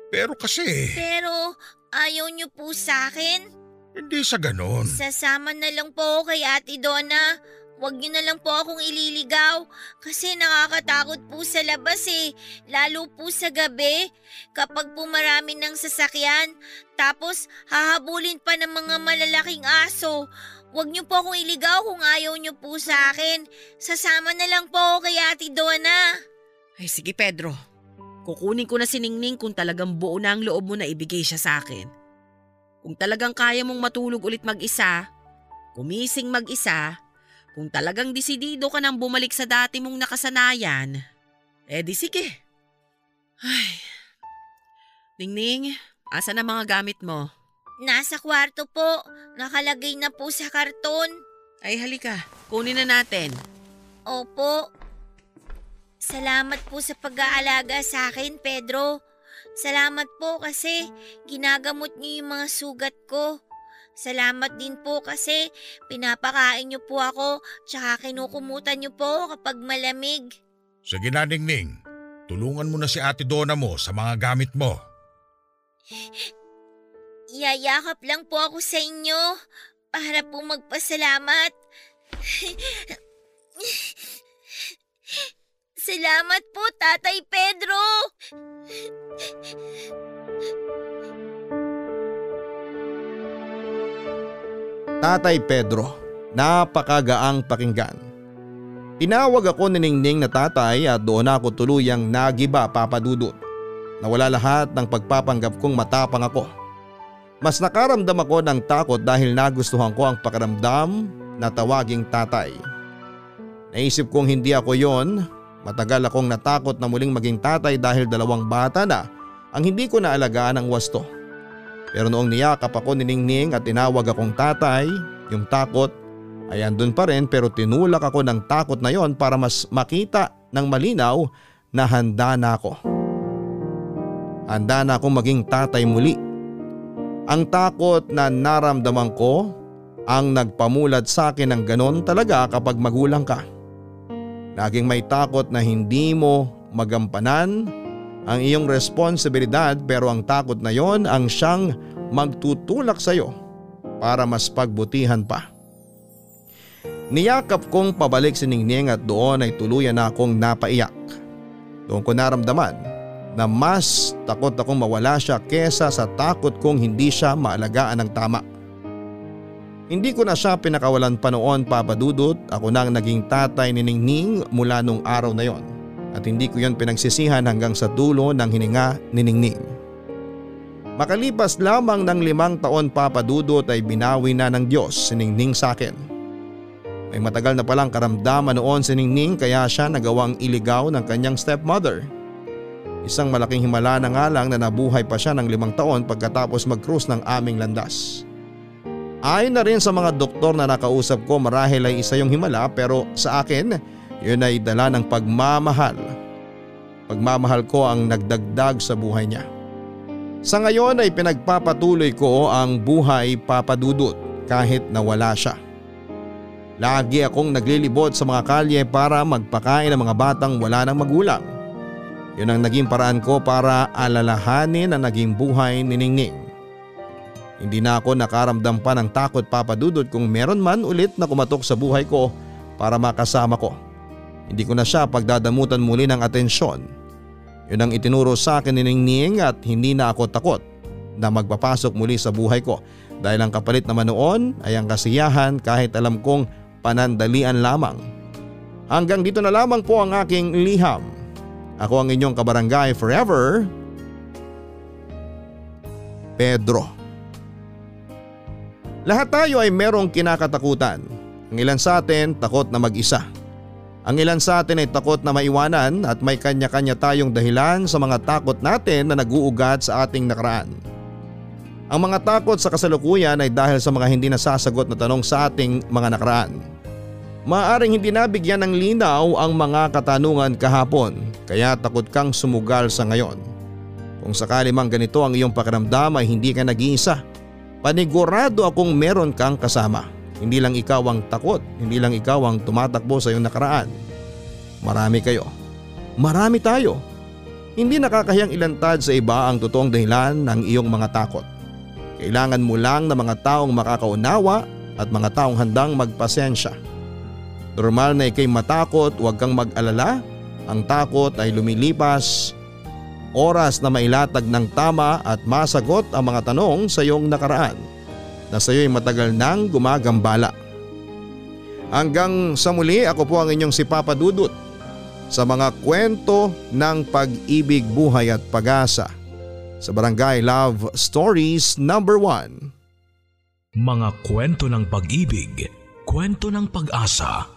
pero kasi, Pero ayaw niyo po sa akin? hindi sa ganon. Sasama na lang po ako kay Ate Donna. Huwag niyo na lang po akong ililigaw kasi nakakatakot po sa labas eh. Lalo po sa gabi kapag po marami ng sasakyan. Tapos hahabulin pa ng mga malalaking aso. Huwag niyo po akong iligaw kung ayaw niyo po sa akin. Sasama na lang po ako kay Ate Donna. Ay sige Pedro, kukunin ko na si Ningning kung talagang buo na ang loob mo na ibigay siya sa akin. Kung talagang kaya mong matulog ulit mag-isa, kumising mag-isa, kung talagang disidido ka nang bumalik sa dati mong nakasanayan, eh di sige. Ay, Ningning, asa na mga gamit mo? Nasa kwarto po. Nakalagay na po sa karton. Ay halika, kunin na natin. Opo. Salamat po sa pag-aalaga sa akin, Pedro. Salamat po kasi ginagamot niyo yung mga sugat ko. Salamat din po kasi pinapakain niyo po ako tsaka kinukumutan niyo po kapag malamig. Sige na, Ningning. Tulungan mo na si Ate Donna mo sa mga gamit mo. Yayakap lang po ako sa inyo para po magpasalamat. Salamat po, Tatay Pedro! Tatay Pedro, napakagaang pakinggan. Tinawag ako ni Ningning na tatay at doon ako tuluyang nagiba papadudot. Nawala lahat ng pagpapanggap kong matapang ako. Mas nakaramdam ako ng takot dahil nagustuhan ko ang pakiramdam na tawaging tatay. Naisip kong hindi ako yon, matagal akong natakot na muling maging tatay dahil dalawang bata na ang hindi ko naalagaan ng wasto. Pero noong niyakap ako ni Ningning at tinawag akong tatay, yung takot ay andun pa rin pero tinulak ako ng takot na yon para mas makita ng malinaw na handa na ako. Handa na akong maging tatay muli. Ang takot na naramdaman ko ang nagpamulat sa akin ng ganon talaga kapag magulang ka. Laging may takot na hindi mo magampanan ang iyong responsibilidad pero ang takot na yon ang siyang magtutulak sa iyo para mas pagbutihan pa. Niyakap kong pabalik si Ningning at doon ay tuluyan na akong napaiyak. Doon ko naramdaman na mas takot akong mawala siya kesa sa takot kong hindi siya maalagaan ng tama. Hindi ko na siya pinakawalan pa noon papadudot ako nang naging tatay ni Ningning mula nung araw na yon at hindi ko yon pinagsisihan hanggang sa dulo ng hininga ni Ningning. Makalipas lamang ng limang taon papadudot ay binawi na ng Diyos si Ningning sa akin. May matagal na palang karamdaman noon si Ningning kaya siya nagawang iligaw ng kanyang stepmother. Isang malaking himala na nga lang na nabuhay pa siya ng limang taon pagkatapos mag-cruise ng aming landas. Ayon na rin sa mga doktor na nakausap ko marahil ay isa yung himala pero sa akin yun ay dala ng pagmamahal. Pagmamahal ko ang nagdagdag sa buhay niya. Sa ngayon ay pinagpapatuloy ko ang buhay papadudot kahit nawala siya. Lagi akong naglilibot sa mga kalye para magpakain ng mga batang wala ng magulang. Yun ang naging paraan ko para alalahanin ang naging buhay ni Ningning. Hindi na ako nakaramdam pa ng takot papadudod kung meron man ulit na kumatok sa buhay ko para makasama ko. Hindi ko na siya pagdadamutan muli ng atensyon. Yun ang itinuro sa akin ni Ningning at hindi na ako takot na magpapasok muli sa buhay ko dahil ang kapalit naman noon ay ang kasiyahan kahit alam kong panandalian lamang. Hanggang dito na lamang po ang aking liham. Ako ang inyong kabarangay forever, Pedro. Lahat tayo ay merong kinakatakutan. Ang ilan sa atin takot na mag-isa. Ang ilan sa atin ay takot na maiwanan at may kanya-kanya tayong dahilan sa mga takot natin na nag-uugat sa ating nakaraan. Ang mga takot sa kasalukuyan ay dahil sa mga hindi nasasagot na tanong sa ating mga nakaraan. Maaring hindi nabigyan ng linaw ang mga katanungan kahapon kaya takot kang sumugal sa ngayon. Kung sakali mang ganito ang iyong pakiramdam ay hindi ka nag-iisa Panigurado akong meron kang kasama. Hindi lang ikaw ang takot, hindi lang ikaw ang tumatakbo sa iyong nakaraan. Marami kayo. Marami tayo. Hindi nakakahiyang ilantad sa iba ang totoong dahilan ng iyong mga takot. Kailangan mo lang ng mga taong makakaunawa at mga taong handang magpasensya. Normal na ikay matakot, huwag kang mag-alala. Ang takot ay lumilipas oras na mailatag ng tama at masagot ang mga tanong sa iyong nakaraan na sa iyo'y matagal nang gumagambala. Hanggang sa muli ako po ang inyong si Papa Dudut sa mga kwento ng pag-ibig, buhay at pag-asa sa Barangay Love Stories number 1. Mga kwento ng pag-ibig, kwento ng pag-asa